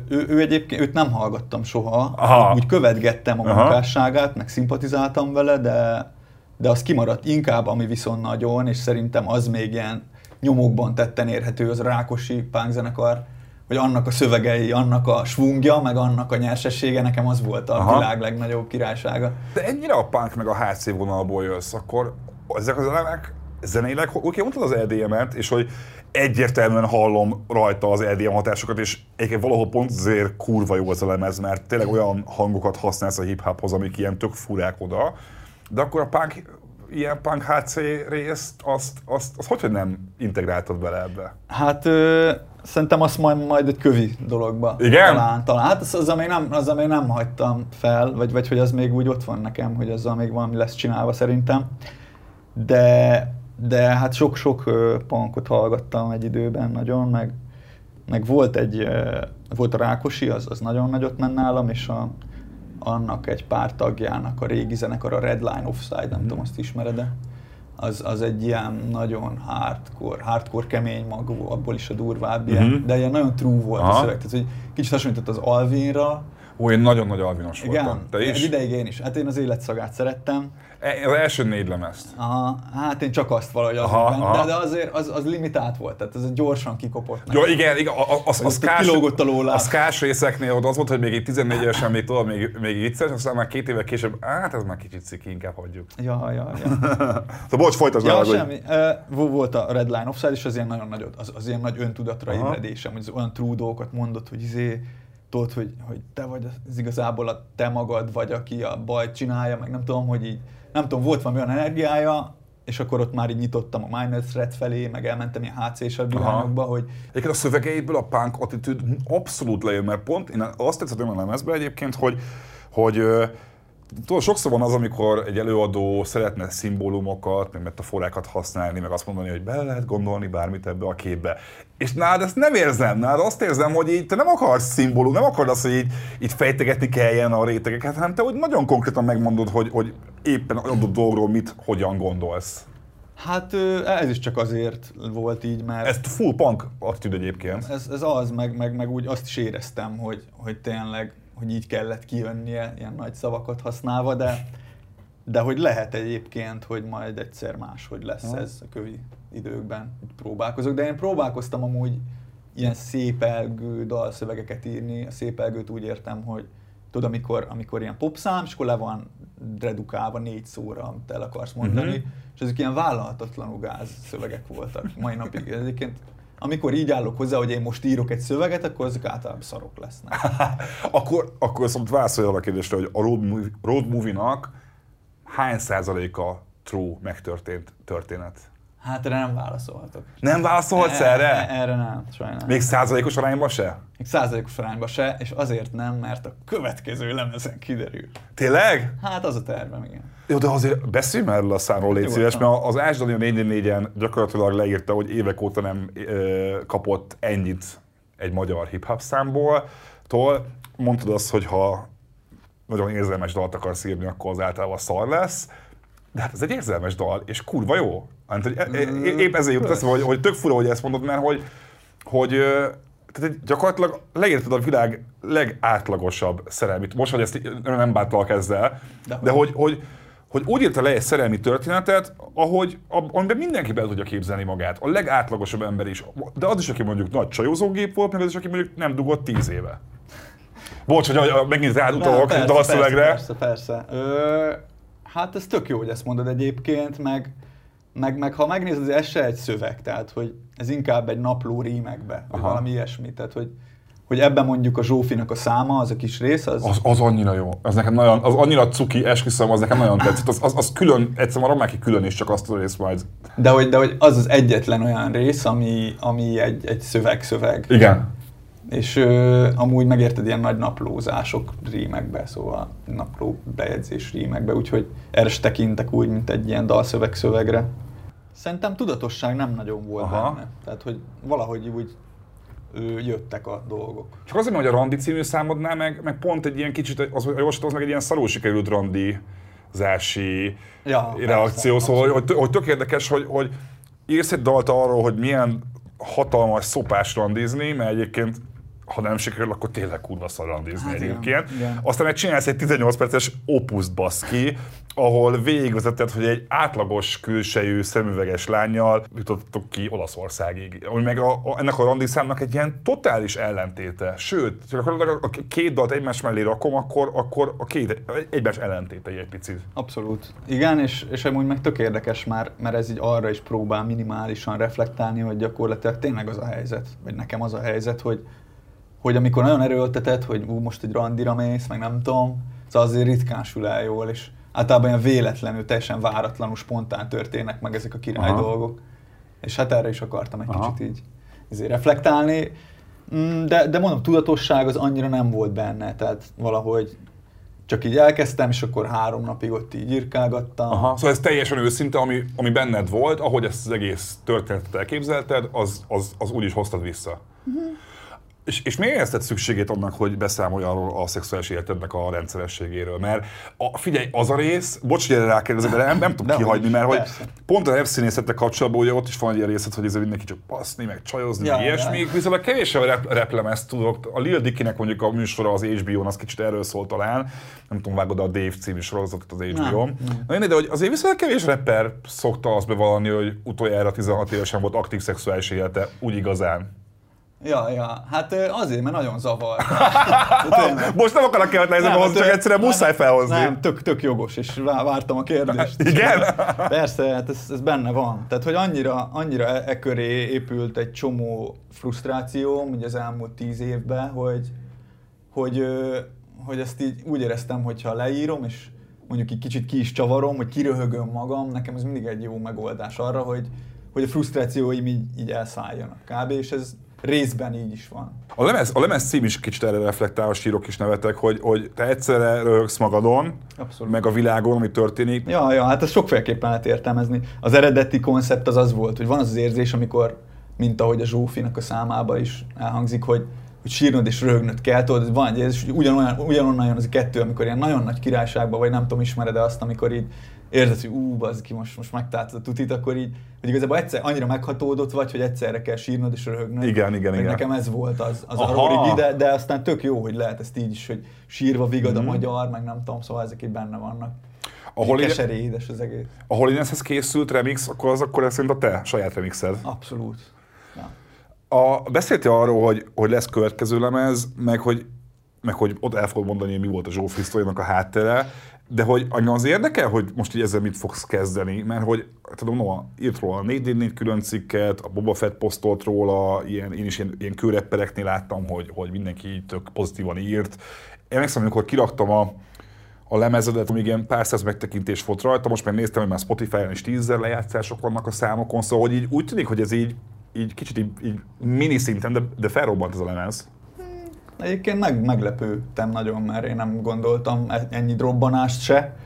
ő, ő egyébként, őt nem hallgattam soha, aha. úgy követgettem a munkásságát, meg szimpatizáltam vele, de, de az kimaradt inkább, ami viszont nagyon, és szerintem az még ilyen nyomokban tetten érhető, az Rákosi pánkzenekar hogy annak a szövegei, annak a svungja, meg annak a nyersessége, nekem az volt a Aha. világ legnagyobb királysága. De ennyire a punk meg a HC vonalból jössz, akkor ezek az elemek zeneileg, oké, okay, mondtad az EDM-et, és hogy egyértelműen hallom rajta az EDM hatásokat, és egyébként valahol pont azért kurva jó az a lemez, mert tényleg olyan hangokat használsz a hip-hophoz, amik ilyen tök furák oda, de akkor a punk ilyen punk HC részt, azt, azt, azt hogy nem integráltad bele ebbe? Hát ö, szerintem azt majd, majd egy kövi dologba. Igen? Talán, talán. Hát az, az, még nem, az, még nem hagytam fel, vagy, vagy hogy az még úgy ott van nekem, hogy azzal még valami lesz csinálva szerintem. De, de hát sok-sok punkot hallgattam egy időben nagyon, meg, meg volt egy, volt a Rákosi, az, az nagyon nagyot ment nálam, és a, annak egy pár tagjának a régi zenekar, a Redline Offside, nem mm. tudom, azt ismered-e? Az, az egy ilyen nagyon hardcore, hardcore kemény mag, abból is a durvább, ilyen, mm-hmm. de ilyen nagyon true volt Aha. a szöveg. Tehát, hogy kicsit hasonlított az Alvinra, Ó, én nagyon nagy alvinos Igen, voltam. Te is? Egy ideig én is. Hát én az életszagát szerettem. E, az első négy lemezt. Aha, hát én csak azt valahogy az aha, aha. De, de, azért az, az limitált volt, tehát ez gyorsan kikopott. Jó, igen, igen, az, az, az kás, kilógott a lóláb. A skás részeknél ott az volt, hogy még egy 14 évesen még tudod, még, még vicces, aztán már két évek később, hát ez már kicsit ciki, inkább hagyjuk. Ja, ja, ja. szóval bocs, folytasd ja, semmi. Uh, volt a Red Line Offside, és az ilyen nagyon nagy, az, az ilyen nagy öntudatra ébredésem, hogy az olyan true dolgokat mondott, hogy izé, tudod, hogy, hogy te vagy az igazából a te magad vagy, aki a bajt csinálja, meg nem tudom, hogy így, nem tudom, volt valami olyan energiája, és akkor ott már így nyitottam a Minor Threat felé, meg elmentem ilyen HC-sebb irányokba, hogy... Egyébként a szövegeiből a punk attitűd abszolút lejön, mert pont én azt tetszett a lemezbe egyébként, hogy, hogy Tudod, sokszor van az, amikor egy előadó szeretne szimbólumokat, meg metaforákat használni, meg azt mondani, hogy bele lehet gondolni bármit ebbe a képbe. És nálad ezt nem érzem, nálad azt érzem, hogy így te nem akarsz szimbólum, nem akarod azt, hogy így, így fejtegetni kelljen a rétegeket, hanem te úgy nagyon konkrétan megmondod, hogy, hogy éppen adott dolgról mit, hogyan gondolsz. Hát ez is csak azért volt így, mert... Ez full punk attitűd egyébként. Ez, ez az, meg, meg, meg úgy azt is éreztem, hogy, hogy tényleg hogy így kellett kijönnie ilyen nagy szavakat használva, de, de hogy lehet egyébként, hogy majd egyszer máshogy lesz ha. ez a kövi időkben, hogy próbálkozok. De én próbálkoztam amúgy ilyen szépelgő dalszövegeket írni. A szépelgőt úgy értem, hogy tudod, amikor, amikor ilyen popszám, és akkor le van redukálva négy szóra, amit el akarsz mondani, uh-huh. és ezek ilyen vállalhatatlanul gáz szövegek voltak mai napig. Egyébként amikor így állok hozzá, hogy én most írok egy szöveget, akkor ezek általában szarok lesznek. akkor, akkor szóval válaszolj a kérdésre, hogy a road, movie, road movie-nak hány százaléka true, megtörtént történet? Hát erre nem válaszolhatok. Nem válaszolhatsz erre? E- erre nem, sajnálom. Még százalékos arányban se? Még százalékos arányban se, és azért nem, mert a következő lemezen kiderül. Tényleg? Hát az a tervem, igen. Jó, de azért beszéljünk már erről a számról, légy szíves, mert az Ásdani a 444-en gyakorlatilag leírta, hogy évek óta nem ö, kapott ennyit egy magyar hip-hop számból. Tól mondtad azt, hogy ha nagyon érzelmes dalt akarsz írni, akkor az általában szar lesz. De hát ez egy érzelmes dal, és kurva jó. Hát, hogy e- e- épp ezért jutott eszembe, hogy, hogy tök fura, hogy ezt mondod, mert hogy, hogy tehát gyakorlatilag leírtad a világ legátlagosabb szerelmit. Most, hogy ezt nem bántalak ezzel, de, de hogy, hogy, hogy úgy írta le egy szerelmi történetet, ahogy, amiben mindenki be tudja képzelni magát. A legátlagosabb ember is. De az is, aki mondjuk nagy csajozógép volt, meg az is, aki mondjuk nem dugott tíz éve. Bocs, hogy megint rád utalok a. Persze, persze. persze. Ö, hát ez tök jó, hogy ezt mondod egyébként, meg, meg, meg ha megnézed, ez se egy szöveg, tehát hogy ez inkább egy napló rímekbe, vagy Aha. valami ilyesmi, tehát hogy, hogy ebben mondjuk a Zsófinak a száma, az a kis rész, az... Az, az annyira jó. Az nekem nagyon, az annyira cuki, esküszöm, az nekem nagyon tetszett. Az, az, az külön, egyszer maradom ki külön is, csak azt a rész majd. De hogy, de hogy az az egyetlen olyan rész, ami, ami egy, egy szöveg-szöveg. Igen. És ö, amúgy megérted ilyen nagy naplózások rímekbe, szóval napló bejegyzés rímekbe, úgyhogy erre is tekintek úgy, mint egy ilyen dalszöveg-szövegre. Szerintem tudatosság nem nagyon volt Aha. benne. Tehát, hogy valahogy úgy ő, jöttek a dolgok. Csak azért, hogy a Randi című számodnál meg, meg pont egy ilyen kicsit, az, az, az meg egy ilyen szarul sikerült Randi zási ja, reakció, persze, szóval hogy, hogy tök érdekes, hogy, hogy írsz egy dalt arról, hogy milyen hatalmas szopás randizni, mert egyébként ha nem sikerül, akkor tényleg kurva szarandizni hát egyébként. Igen. Aztán meg csinálsz egy 18 perces opuszt baszki, ahol végigvezetett, hogy egy átlagos külsejű szemüveges lányjal jutottuk ki Olaszországig. Ami meg a, a, ennek a randi számnak egy ilyen totális ellentéte. Sőt, csak akkor a két dalt egymás mellé rakom, akkor, akkor a két egymás ellentéte egy picit. Abszolút. Igen, és, és amúgy meg tök érdekes már, mert ez így arra is próbál minimálisan reflektálni, hogy gyakorlatilag tényleg az a helyzet, vagy nekem az a helyzet, hogy hogy amikor nagyon erőltetett, hogy ú, most egy randira mész, meg nem tudom, szóval azért ritkán sül el jól, és általában ilyen véletlenül, teljesen váratlanul, spontán történnek meg ezek a király Aha. dolgok. És hát erre is akartam egy Aha. kicsit így ezért reflektálni. Mm, de, de mondom, tudatosság az annyira nem volt benne, tehát valahogy csak így elkezdtem, és akkor három napig ott így írkálgattam. Aha, szóval ez teljesen őszinte, ami, ami benned volt, ahogy ezt az egész történetet elképzelted, az, az, az úgy is hoztad vissza. Uh-huh. És, és miért érezted szükségét annak, hogy beszámolj arról a szexuális életednek a rendszerességéről? Mert a, figyelj, az a rész, bocs, hogy erre rákérdezek, de nem, nem tudom kihagyni, mert hogy pont a repszínészettel kapcsolatban ugye ott is van egy ilyen részlet, hogy ez mindenki csak passzni, meg csajozni, ja, ilyesmi. Ja. Viszont kevésbé rep, replem ezt tudok. A Lil Dickinek mondjuk a műsora az HBO-n, az kicsit erről szól talán. Nem tudom, vágod a Dave című sorozatot az HBO-n. Na, de hogy azért viszont kevés rapper szokta azt bevallani, hogy utoljára 16 évesen volt aktív szexuális élete, úgy igazán. Ja, ja, hát azért, mert nagyon zavar. Most nem akarok kérdezni, hozni, csak egyszerűen muszáj felhozni. Nem, tök, tök jogos, és vártam a kérdést. Igen? Persze, hát ez, ez benne van. Tehát, hogy annyira, annyira e, e köré épült egy csomó frusztráció, ugye az elmúlt tíz évben, hogy, hogy, hogy ezt így úgy éreztem, hogyha leírom, és mondjuk egy kicsit ki is csavarom, hogy kiröhögöm magam, nekem ez mindig egy jó megoldás arra, hogy, hogy a frusztrációim így, így elszálljanak kb. És ez részben így is van. A lemez, a lemez cím is kicsit erre reflektál, a sírok is nevetek, hogy, hogy te egyszerre röhögsz magadon, Abszolút. meg a világon, ami történik. Ja, ja, hát ezt sokféleképpen lehet értelmezni. Az eredeti koncept az az volt, hogy van az az érzés, amikor, mint ahogy a Zsófinak a számába is elhangzik, hogy hogy sírnod és röhögnöd kell, tudod, van egy érzés, hogy ugyanolyan, ugyanonnan jön az a kettő, amikor ilyen nagyon nagy királyságban, vagy nem tudom, ismered -e azt, amikor így érzed, hogy ú, az ki most, most megtáltad a tutit, akkor így, hogy igazából egyszer annyira meghatódott vagy, hogy egyszerre kell sírnod és röhögnöd. Igen, igen, igen. Nekem ez volt az, az a origi, de, de aztán tök jó, hogy lehet ezt így is, hogy sírva vigad mm. a mhm. magyar, meg nem tudom, szóval ezek így benne vannak. Ahol Keseré, édes az egész. Ahol Ineshez készült remix, akkor az akkor ez szerint a te saját remixed. Abszolút. Ja. A, beszéltél arról, hogy, hogy lesz következő lemez, meg hogy meg hogy ott el fogod mondani, hogy mi volt a Zsófi a háttere, de hogy anya az érdekel, hogy most így ezzel mit fogsz kezdeni, mert hogy tudom, Noah írt róla a 444 külön cikket, a Boba Fett posztolt róla, ilyen, én is ilyen, ilyen kőreppereknél láttam, hogy, hogy mindenki tök pozitívan írt. Emlékszem, amikor kiraktam a, a lemezedet, amíg ilyen pár száz megtekintés volt rajta, most meg néztem, hogy már Spotify-on is tízzer lejátszások vannak a számokon, szóval hogy így úgy tűnik, hogy ez így, így kicsit így, így mini szinten, de, de felrobbant ez a lemez. Egyébként meg, meglepődtem nagyon, mert én nem gondoltam e- ennyi robbanást se.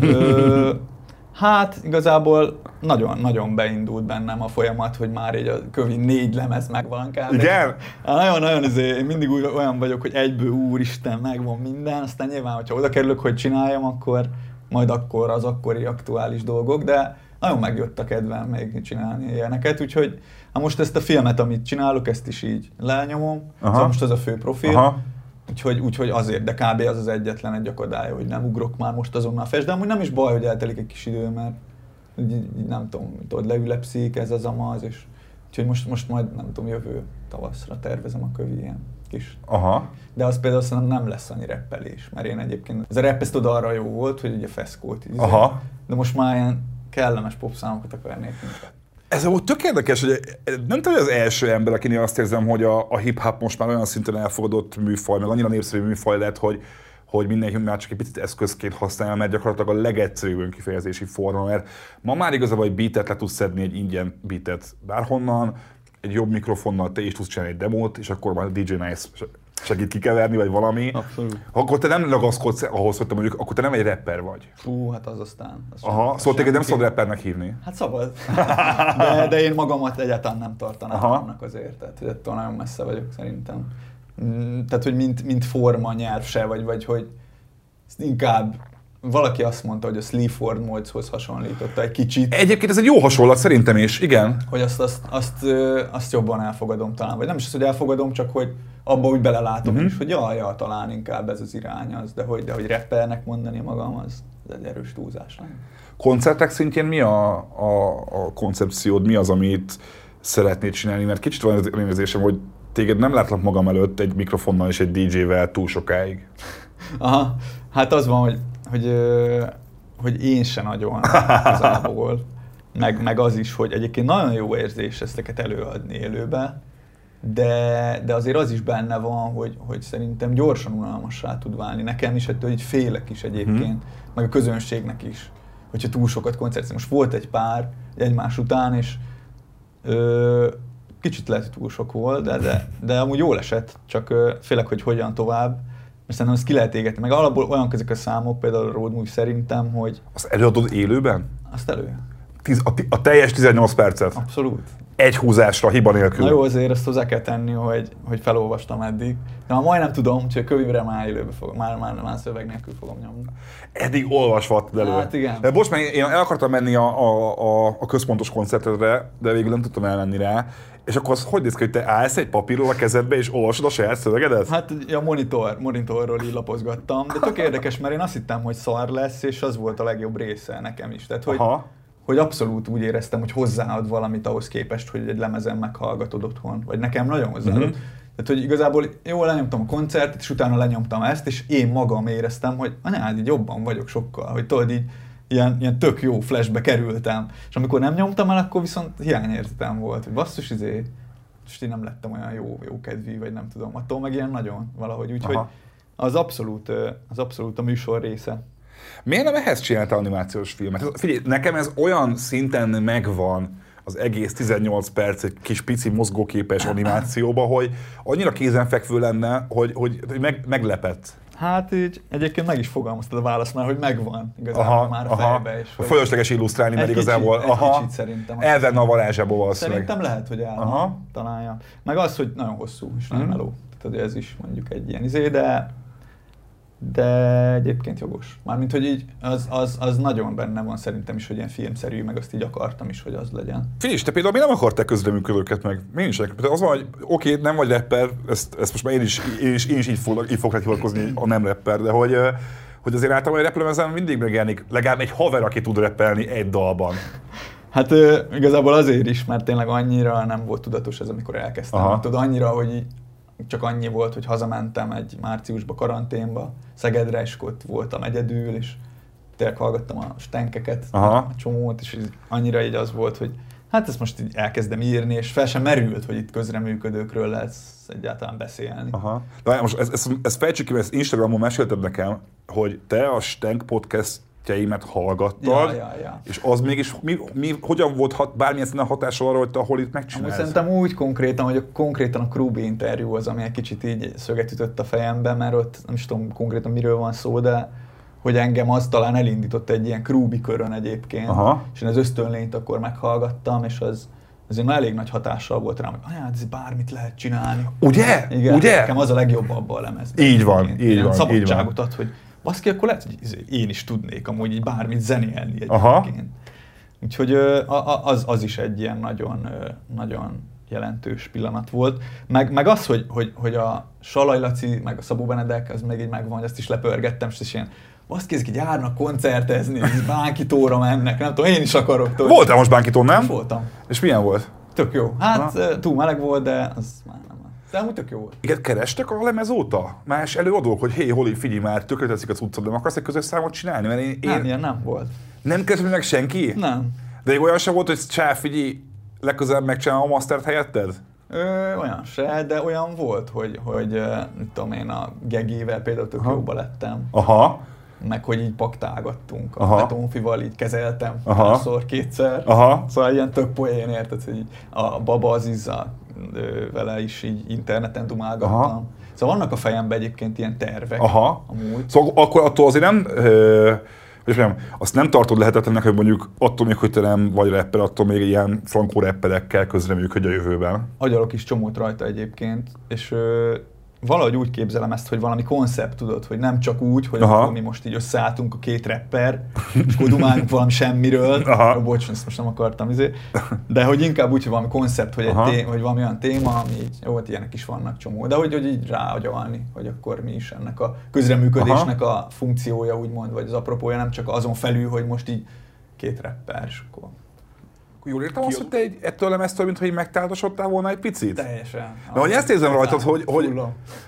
Ö, hát igazából nagyon-nagyon beindult bennem a folyamat, hogy már így a kövi négy lemez megvan kell. Igen? Nagyon-nagyon azért, én mindig úgy, olyan vagyok, hogy egyből úristen, megvan minden, aztán nyilván, hogyha oda kerülök, hogy csináljam, akkor majd akkor az akkori aktuális dolgok, de nagyon megjött a kedvem még csinálni ilyeneket, úgyhogy ha most ezt a filmet, amit csinálok, ezt is így lenyomom, Aha. szóval most ez a fő profil, Aha. Úgyhogy, úgyhogy azért, de kb. az az egyetlen egy akadálya, hogy nem ugrok már most azonnal fest, de amúgy nem is baj, hogy eltelik egy kis idő, mert így, így nem tudom, tudod, leülepszik ez az amaz, és úgyhogy most, most majd nem tudom, jövő tavaszra tervezem a kövi ilyen kis. Aha. De az például szerintem nem lesz annyi reppelés, mert én egyébként, ez a ez tudod arra jó volt, hogy ugye feszkót így. Aha. De most már ilyen kellemes popszámokat akarnék inkább. Ez volt tök érdekes, hogy nem tudom, hogy az első ember, akinél azt érzem, hogy a, a hip-hop most már olyan szinten elfogadott műfaj, meg annyira népszerű műfaj lett, hogy, hogy mindenki már csak egy picit eszközként használja, mert gyakorlatilag a legegyszerűbb önkifejezési forma, mert ma már igazából egy beatet le tudsz szedni egy ingyen beatet bárhonnan, egy jobb mikrofonnal te is tudsz csinálni egy demót, és akkor már DJ Nice segít kikeverni, vagy valami. Abszolút. Akkor te nem ragaszkodsz ahhoz, hogy te mondjuk, akkor te nem egy rapper vagy. Fú, hát az aztán. Az Aha, szóval téged nem szabad rappernek hívni. Hát szabad. De, de én magamat egyáltalán nem tartanám Aha. annak azért, tehát hogy ettől nagyon messze vagyok szerintem. Mm, tehát, hogy mint, mint forma nyelv se, vagy, vagy hogy inkább valaki azt mondta, hogy a Sleaford Moldshoz hasonlította egy kicsit. Egyébként ez egy jó hasonlat szerintem is, igen. Hogy azt, azt, azt, azt jobban elfogadom talán, vagy nem is az, hogy elfogadom, csak hogy abba úgy belelátom uh-huh. is, hogy jaj, ja, talán inkább ez az irány az, de hogy, de hogy rappernek mondani magam, az, az egy erős túlzás. Nem? Koncertek szintjén mi a, a, a koncepciód, mi az, amit szeretnéd csinálni? Mert kicsit van az érzésem, hogy téged nem látlak magam előtt egy mikrofonnal és egy DJ-vel túl sokáig. Aha, hát az van, hogy, hogy, hogy én se nagyon igazából. Meg, meg az is, hogy egyébként nagyon jó érzés ezteket előadni élőbe, de, de azért az is benne van, hogy, hogy szerintem gyorsan unalmassá tud válni. Nekem is ettől így félek is egyébként, mm. meg a közönségnek is, hogyha túl sokat koncertez. Most volt egy pár egymás után, és ö, kicsit lehet, hogy túl sok volt, de, de, de amúgy jól esett, csak ö, félek, hogy hogyan tovább. Mert szerintem ezt ki lehet égetni. Meg alapból olyan ezek a számok, például a Road Movie szerintem, hogy... Azt előadod élőben? Azt elő. Tiz, a, a teljes 18 percet? Abszolút egy húzásra, hiba nélkül. Na jó, azért ezt hozzá kell tenni, hogy, hogy felolvastam eddig. De már majdnem tudom, hogy a kövivre már élőbe fogom, már, már, már szöveg nélkül fogom nyomni. Eddig olvasva elő. Hát igen. De most már én el akartam menni a, a, a, a központos koncertre, de végül nem tudtam elmenni rá. És akkor az hogy néz ki, hogy te állsz egy papírról a kezedbe, és olvasod a saját szövegedet? Hát a monitor, monitorról így lapozgattam, de tök érdekes, mert én azt hittem, hogy szar lesz, és az volt a legjobb része nekem is. Tehát, hogy Aha hogy abszolút úgy éreztem, hogy hozzáad valamit ahhoz képest, hogy egy lemezen meghallgatod otthon. Vagy nekem nagyon hozzáadott. Uh-huh. Tehát, hogy igazából jól lenyomtam a koncertet, és utána lenyomtam ezt, és én magam éreztem, hogy anyád, így jobban vagyok sokkal, hogy tudod, így ilyen, ilyen tök jó flashbe kerültem. És amikor nem nyomtam el, akkor viszont hiányérzetem volt, hogy basszus, izé, és én nem lettem olyan jó, jó kedvű, vagy nem tudom, attól meg ilyen nagyon valahogy, úgyhogy az abszolút, az abszolút a műsor része. Miért nem ehhez csinálta animációs filmet? Figyelj, nekem ez olyan szinten megvan, az egész 18 perc egy kis pici mozgóképes animációba, hogy annyira kézenfekvő lenne, hogy, hogy meg, meglepett. Hát így egyébként meg is fogalmaztad a választ már, hogy megvan igazából aha, már a aha. fejbe is. Hogy... Fölösleges illusztrálni, mert igazából egy aha, kicsit szerintem. Elvenne a varázsából valószínűleg. Szerintem lehet, hogy el aha. találja. Meg az, hogy nagyon hosszú és nagyon mm. meló. Tehát ez is mondjuk egy ilyen izé, de de egyébként jogos. Mármint, hogy így az, az, az nagyon benne van szerintem is, hogy ilyen filmszerű, meg azt így akartam is, hogy az legyen. Figyelj, te például mi nem akartál közreműködőket meg? Én is. Az van, hogy oké, okay, nem vagy rapper, ezt, ezt most már én is, én is, én is így, fog, így fogok hivatkozni, a nem rapper, de hogy, hogy azért általában egy raplemezen mindig megjelenik legalább egy haver, aki tud rappelni egy dalban. Hát igazából azért is, mert tényleg annyira nem volt tudatos ez, amikor elkezdtem. Tudod, annyira, hogy így csak annyi volt, hogy hazamentem egy márciusba karanténba, Szegedre, és ott voltam egyedül, és tényleg hallgattam a stenkeket, Aha. a csomót, és így annyira így az volt, hogy hát ezt most így elkezdem írni, és fel sem merült, hogy itt közreműködőkről lesz egyáltalán beszélni. Aha. De most ezt, ezt, ezt fejtsük ki, mert ezt Instagramon mesélted nekem, hogy te a Stenk podcastjeimet hallgattad, Ja, ja, ja. és az mégis mi, mi, hogyan volt hat, bármilyen szinten hatással arra, hogy te hol itt Amúgy megcsinálsz? szerintem úgy konkrétan, hogy a, konkrétan a Krubi interjú az, ami egy kicsit így szöget ütött a fejembe, mert ott nem is tudom konkrétan miről van szó, de hogy engem az talán elindított egy ilyen Krubi körön egyébként, Aha. és én az ösztönlényt akkor meghallgattam, és az azért elég nagy hatással volt rám, hogy hát ez bármit lehet csinálni. Ugye? Igen, Ugye? nekem az a legjobb abban a lemezben. Így van, így Ilyen van, így Szabadságot ad, hogy baszki, akkor lehet, hogy izé, én is tudnék amúgy így bármit zenélni Aha. egyébként. Úgyhogy ö, a- a- az, az is egy ilyen nagyon, nagyon jelentős pillanat volt. Meg, meg az, hogy, hogy, hogy a Salaj Laci, meg a Szabó Benedek, az még így megvan, hogy ezt is lepörgettem, és ilyen, azt kézik, így járnak koncertezni, bánkitóra mennek, nem tudom, én is akarok. Voltál most Bánkitón, nem? Voltam. És milyen volt? Tök jó. Hát Aha. ö, túl meleg volt, de az már nem. De amúgy tök jó volt. Igen, kerestek a lemez óta? Más előadók, hogy hé, Holi, figyelj már, tökre teszik az utcod, nem akarsz egy közös számot csinálni? Mert én, én Nem, ilyen nem volt. nem keresem meg senki? Nem. De még olyan sem volt, hogy csá, figyelj, legközelebb megcsinálom a mastert helyetted? Ö, olyan se, de olyan volt, hogy, hogy mit tudom én, a gegével például tök Aha. jóba lettem, Aha, meg hogy így paktálgattunk, a Aha. Betonfival így kezeltem Aha. párszor, kétszer. aha. Szóval ilyen tök poén, érted, hogy a baba Azizza ö, vele is így interneten dumálgattam. Aha. Szóval vannak a fejemben egyébként ilyen tervek Aha. amúgy. Szóval akkor attól azért nem, ö, hogy mondjam, azt nem tartod lehetetlennek, hogy mondjuk attól még, hogy te nem vagy rapper, attól még ilyen frankó rapperekkel közreműködj a jövőben. agyalok is csomót rajta egyébként, és ö, valahogy úgy képzelem ezt, hogy valami koncept, tudod, hogy nem csak úgy, hogy Aha. akkor mi most így összeálltunk a két rapper, és akkor dumálunk valami semmiről, Aha. Aha. bocs, ezt most nem akartam, izé. de hogy inkább úgy, hogy valami koncept, hogy, egy Aha. té- hogy valami olyan téma, ami így, jó, hát ilyenek is vannak csomó, de hogy, hogy így ráagyalni, hogy akkor mi is ennek a közreműködésnek a funkciója, úgymond, vagy az apropója, nem csak azon felül, hogy most így két rapper, és akkor Jól értem azt, hogy te egy, ettől nem ezt mint hogy így megtáltosodtál volna egy picit? teljesen. De hogy ezt érzem rajtad, hogy, hogy,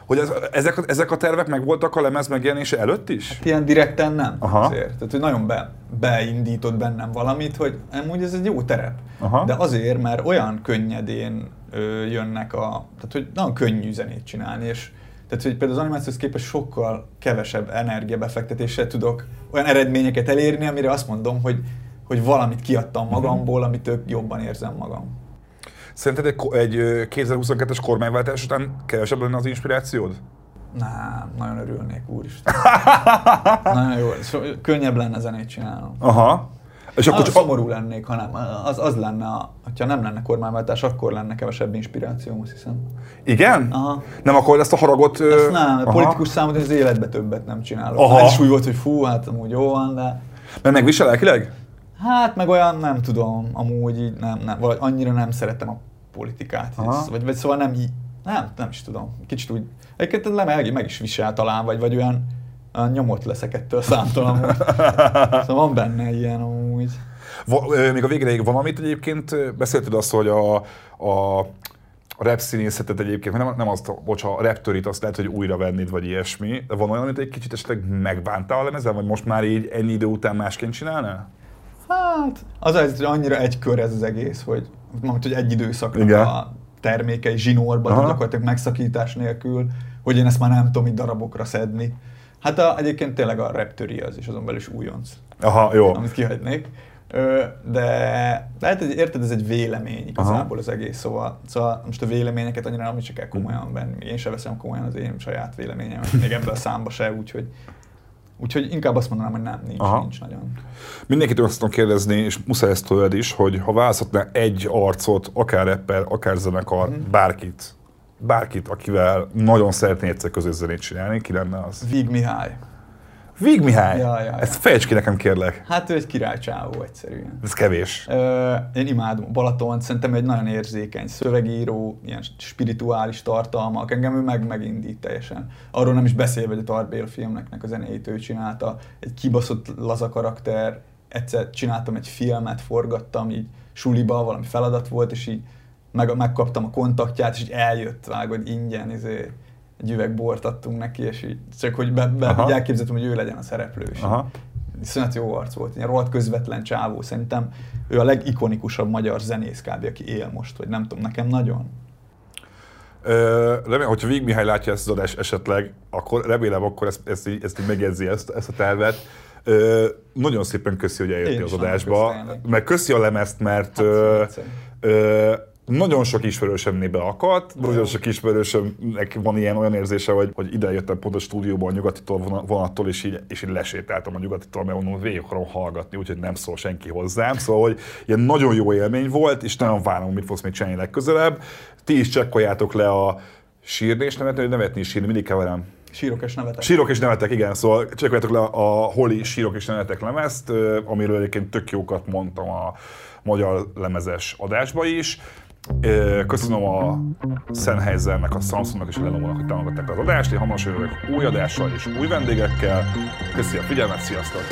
hogy ez, ezek, ezek a tervek megvoltak a lemez megjelenése előtt is? Ilyen direkten nem Aha. azért. Tehát, hogy nagyon be, beindított bennem valamit, hogy amúgy ez egy jó terep. Aha. De azért, mert olyan könnyedén ö, jönnek a... Tehát, hogy nagyon könnyű zenét csinálni, és tehát, hogy például az animációhoz képest sokkal kevesebb energiabefektetéssel tudok olyan eredményeket elérni, amire azt mondom, hogy, hogy valamit kiadtam magamból, amit tök jobban érzem magam. Szerinted egy, egy ö, 2022-es kormányváltás után kevesebb lenne az inspirációd? Nem, nagyon örülnék, úristen. nagyon jó. So, könnyebb lenne zenét csinálnom. Aha. És Akkor akkor csak szomorú lennék, ha nem. Az, az lenne, a, hogyha nem lenne kormányváltás, akkor lenne kevesebb inspirációm, azt hiszem. igen? Aha. Nem akarod ezt a haragot... Ezt nem, aha. politikus számot az életbe többet nem csinálok. Aha. Ez is úgy volt, hogy fú, hát amúgy jó van, de Mert megvisel lelkileg? Hát meg olyan nem tudom, amúgy így nem, nem, vagy annyira nem szeretem a politikát. Ez, vagy, vagy szóval nem így, nem, nem is tudom. Kicsit úgy, egyébként le meg, meg is visel talán, vagy, vagy olyan, olyan nyomot leszek ettől számtalanul. szóval van benne ilyen amúgy. Va, még a végéig van, amit egyébként beszélted azt, hogy a, a, a rap színészetet egyébként, nem, nem azt, bocs, a raptörit azt lehet, hogy újra vennéd, vagy ilyesmi, de van olyan, amit egy kicsit esetleg megbántál a lemezen, vagy most már így ennyi idő után másként csinálnál? Hát, az az, hogy annyira egy kör ez az egész, hogy, mondjuk, hogy egy időszaknak Igen. a termékei zsinórban, Aha. gyakorlatilag megszakítás nélkül, hogy én ezt már nem tudom így darabokra szedni. Hát a, egyébként tényleg a Raptöri az, és azon belül is újonc, Aha, jó. amit kihagynék. Ö, De, de hát érted, ez egy vélemény igazából az egész, szóval, szóval most a véleményeket annyira nem is el komolyan venni. Én sem veszem komolyan az én saját véleményem, még ebben a számba se, úgyhogy, úgyhogy inkább azt mondanám, hogy nem, nincs, Aha. nincs nagyon. Mindenkitől azt tudom kérdezni, és muszáj ezt tőled is, hogy ha választhatnál egy arcot, akár rapper, akár zenekar, Mhm. bárkit, bárkit, akivel nagyon szeretnél egyszer közös zenét csinálni, ki lenne az? Víg Mihály. Víg Mihály! Ja, ja, ja. Ezt fejtsd ki nekem, kérlek. Hát ő egy királycsávó egyszerűen. Ez kevés. Ö, én imádom Balaton, szerintem egy nagyon érzékeny szövegíró, ilyen spirituális tartalmak, engem ő meg megindít teljesen. Arról nem is beszélve, hogy a Tarbél filmnek a zenéjét ő csinálta, egy kibaszott laza karakter, egyszer csináltam egy filmet, forgattam így suliba, valami feladat volt, és így meg, megkaptam a kontaktját, és így eljött, vágod, ingyen, izé, egy üveg bort adtunk neki, és így, csak hogy be, be így elképzeltem, hogy ő legyen a szereplő. És Aha. Iszonyat jó arc volt, ilyen rohadt közvetlen csávó. Szerintem ő a legikonikusabb magyar zenész kb. aki él most, vagy nem tudom, nekem nagyon. remélem, hogyha Vig Mihály látja ezt az adást esetleg, akkor remélem akkor ezt, ezt, így, ezt így megjegyzi ezt, ezt a tervet. Ö, nagyon szépen köszi, hogy eljöttél az adásba. Meg köszi a lemezt, mert hát, ö, ö, nagyon sok ismerősöm beakadt, nagyon sok ismerősömnek van ilyen olyan érzése, hogy, hogy ide jöttem pont a stúdióban a nyugati vonattól, és így, és így lesétáltam a nyugatitól, mert mondom, végig akarom hallgatni, úgyhogy nem szól senki hozzám. Szóval, hogy ilyen nagyon jó élmény volt, és nagyon várom, mit fogsz még csinálni legközelebb. Ti is csekkoljátok le a sírni és nevetni, hogy nevetni is sírni, mindig keverem. Sírok és nevetek. Sírok és nevetek, igen. Szóval csekkoljátok le a Holi Sírok és nevetek lemezt, amiről egyébként tök jókat mondtam a magyar lemezes adásba is. Köszönöm a Sennheisernek, a Samsungnak és a Lenovo-nak, hogy támogatták az adást. Én hamarosan jövök új adással és új vendégekkel. Köszönöm a figyelmet, sziasztok!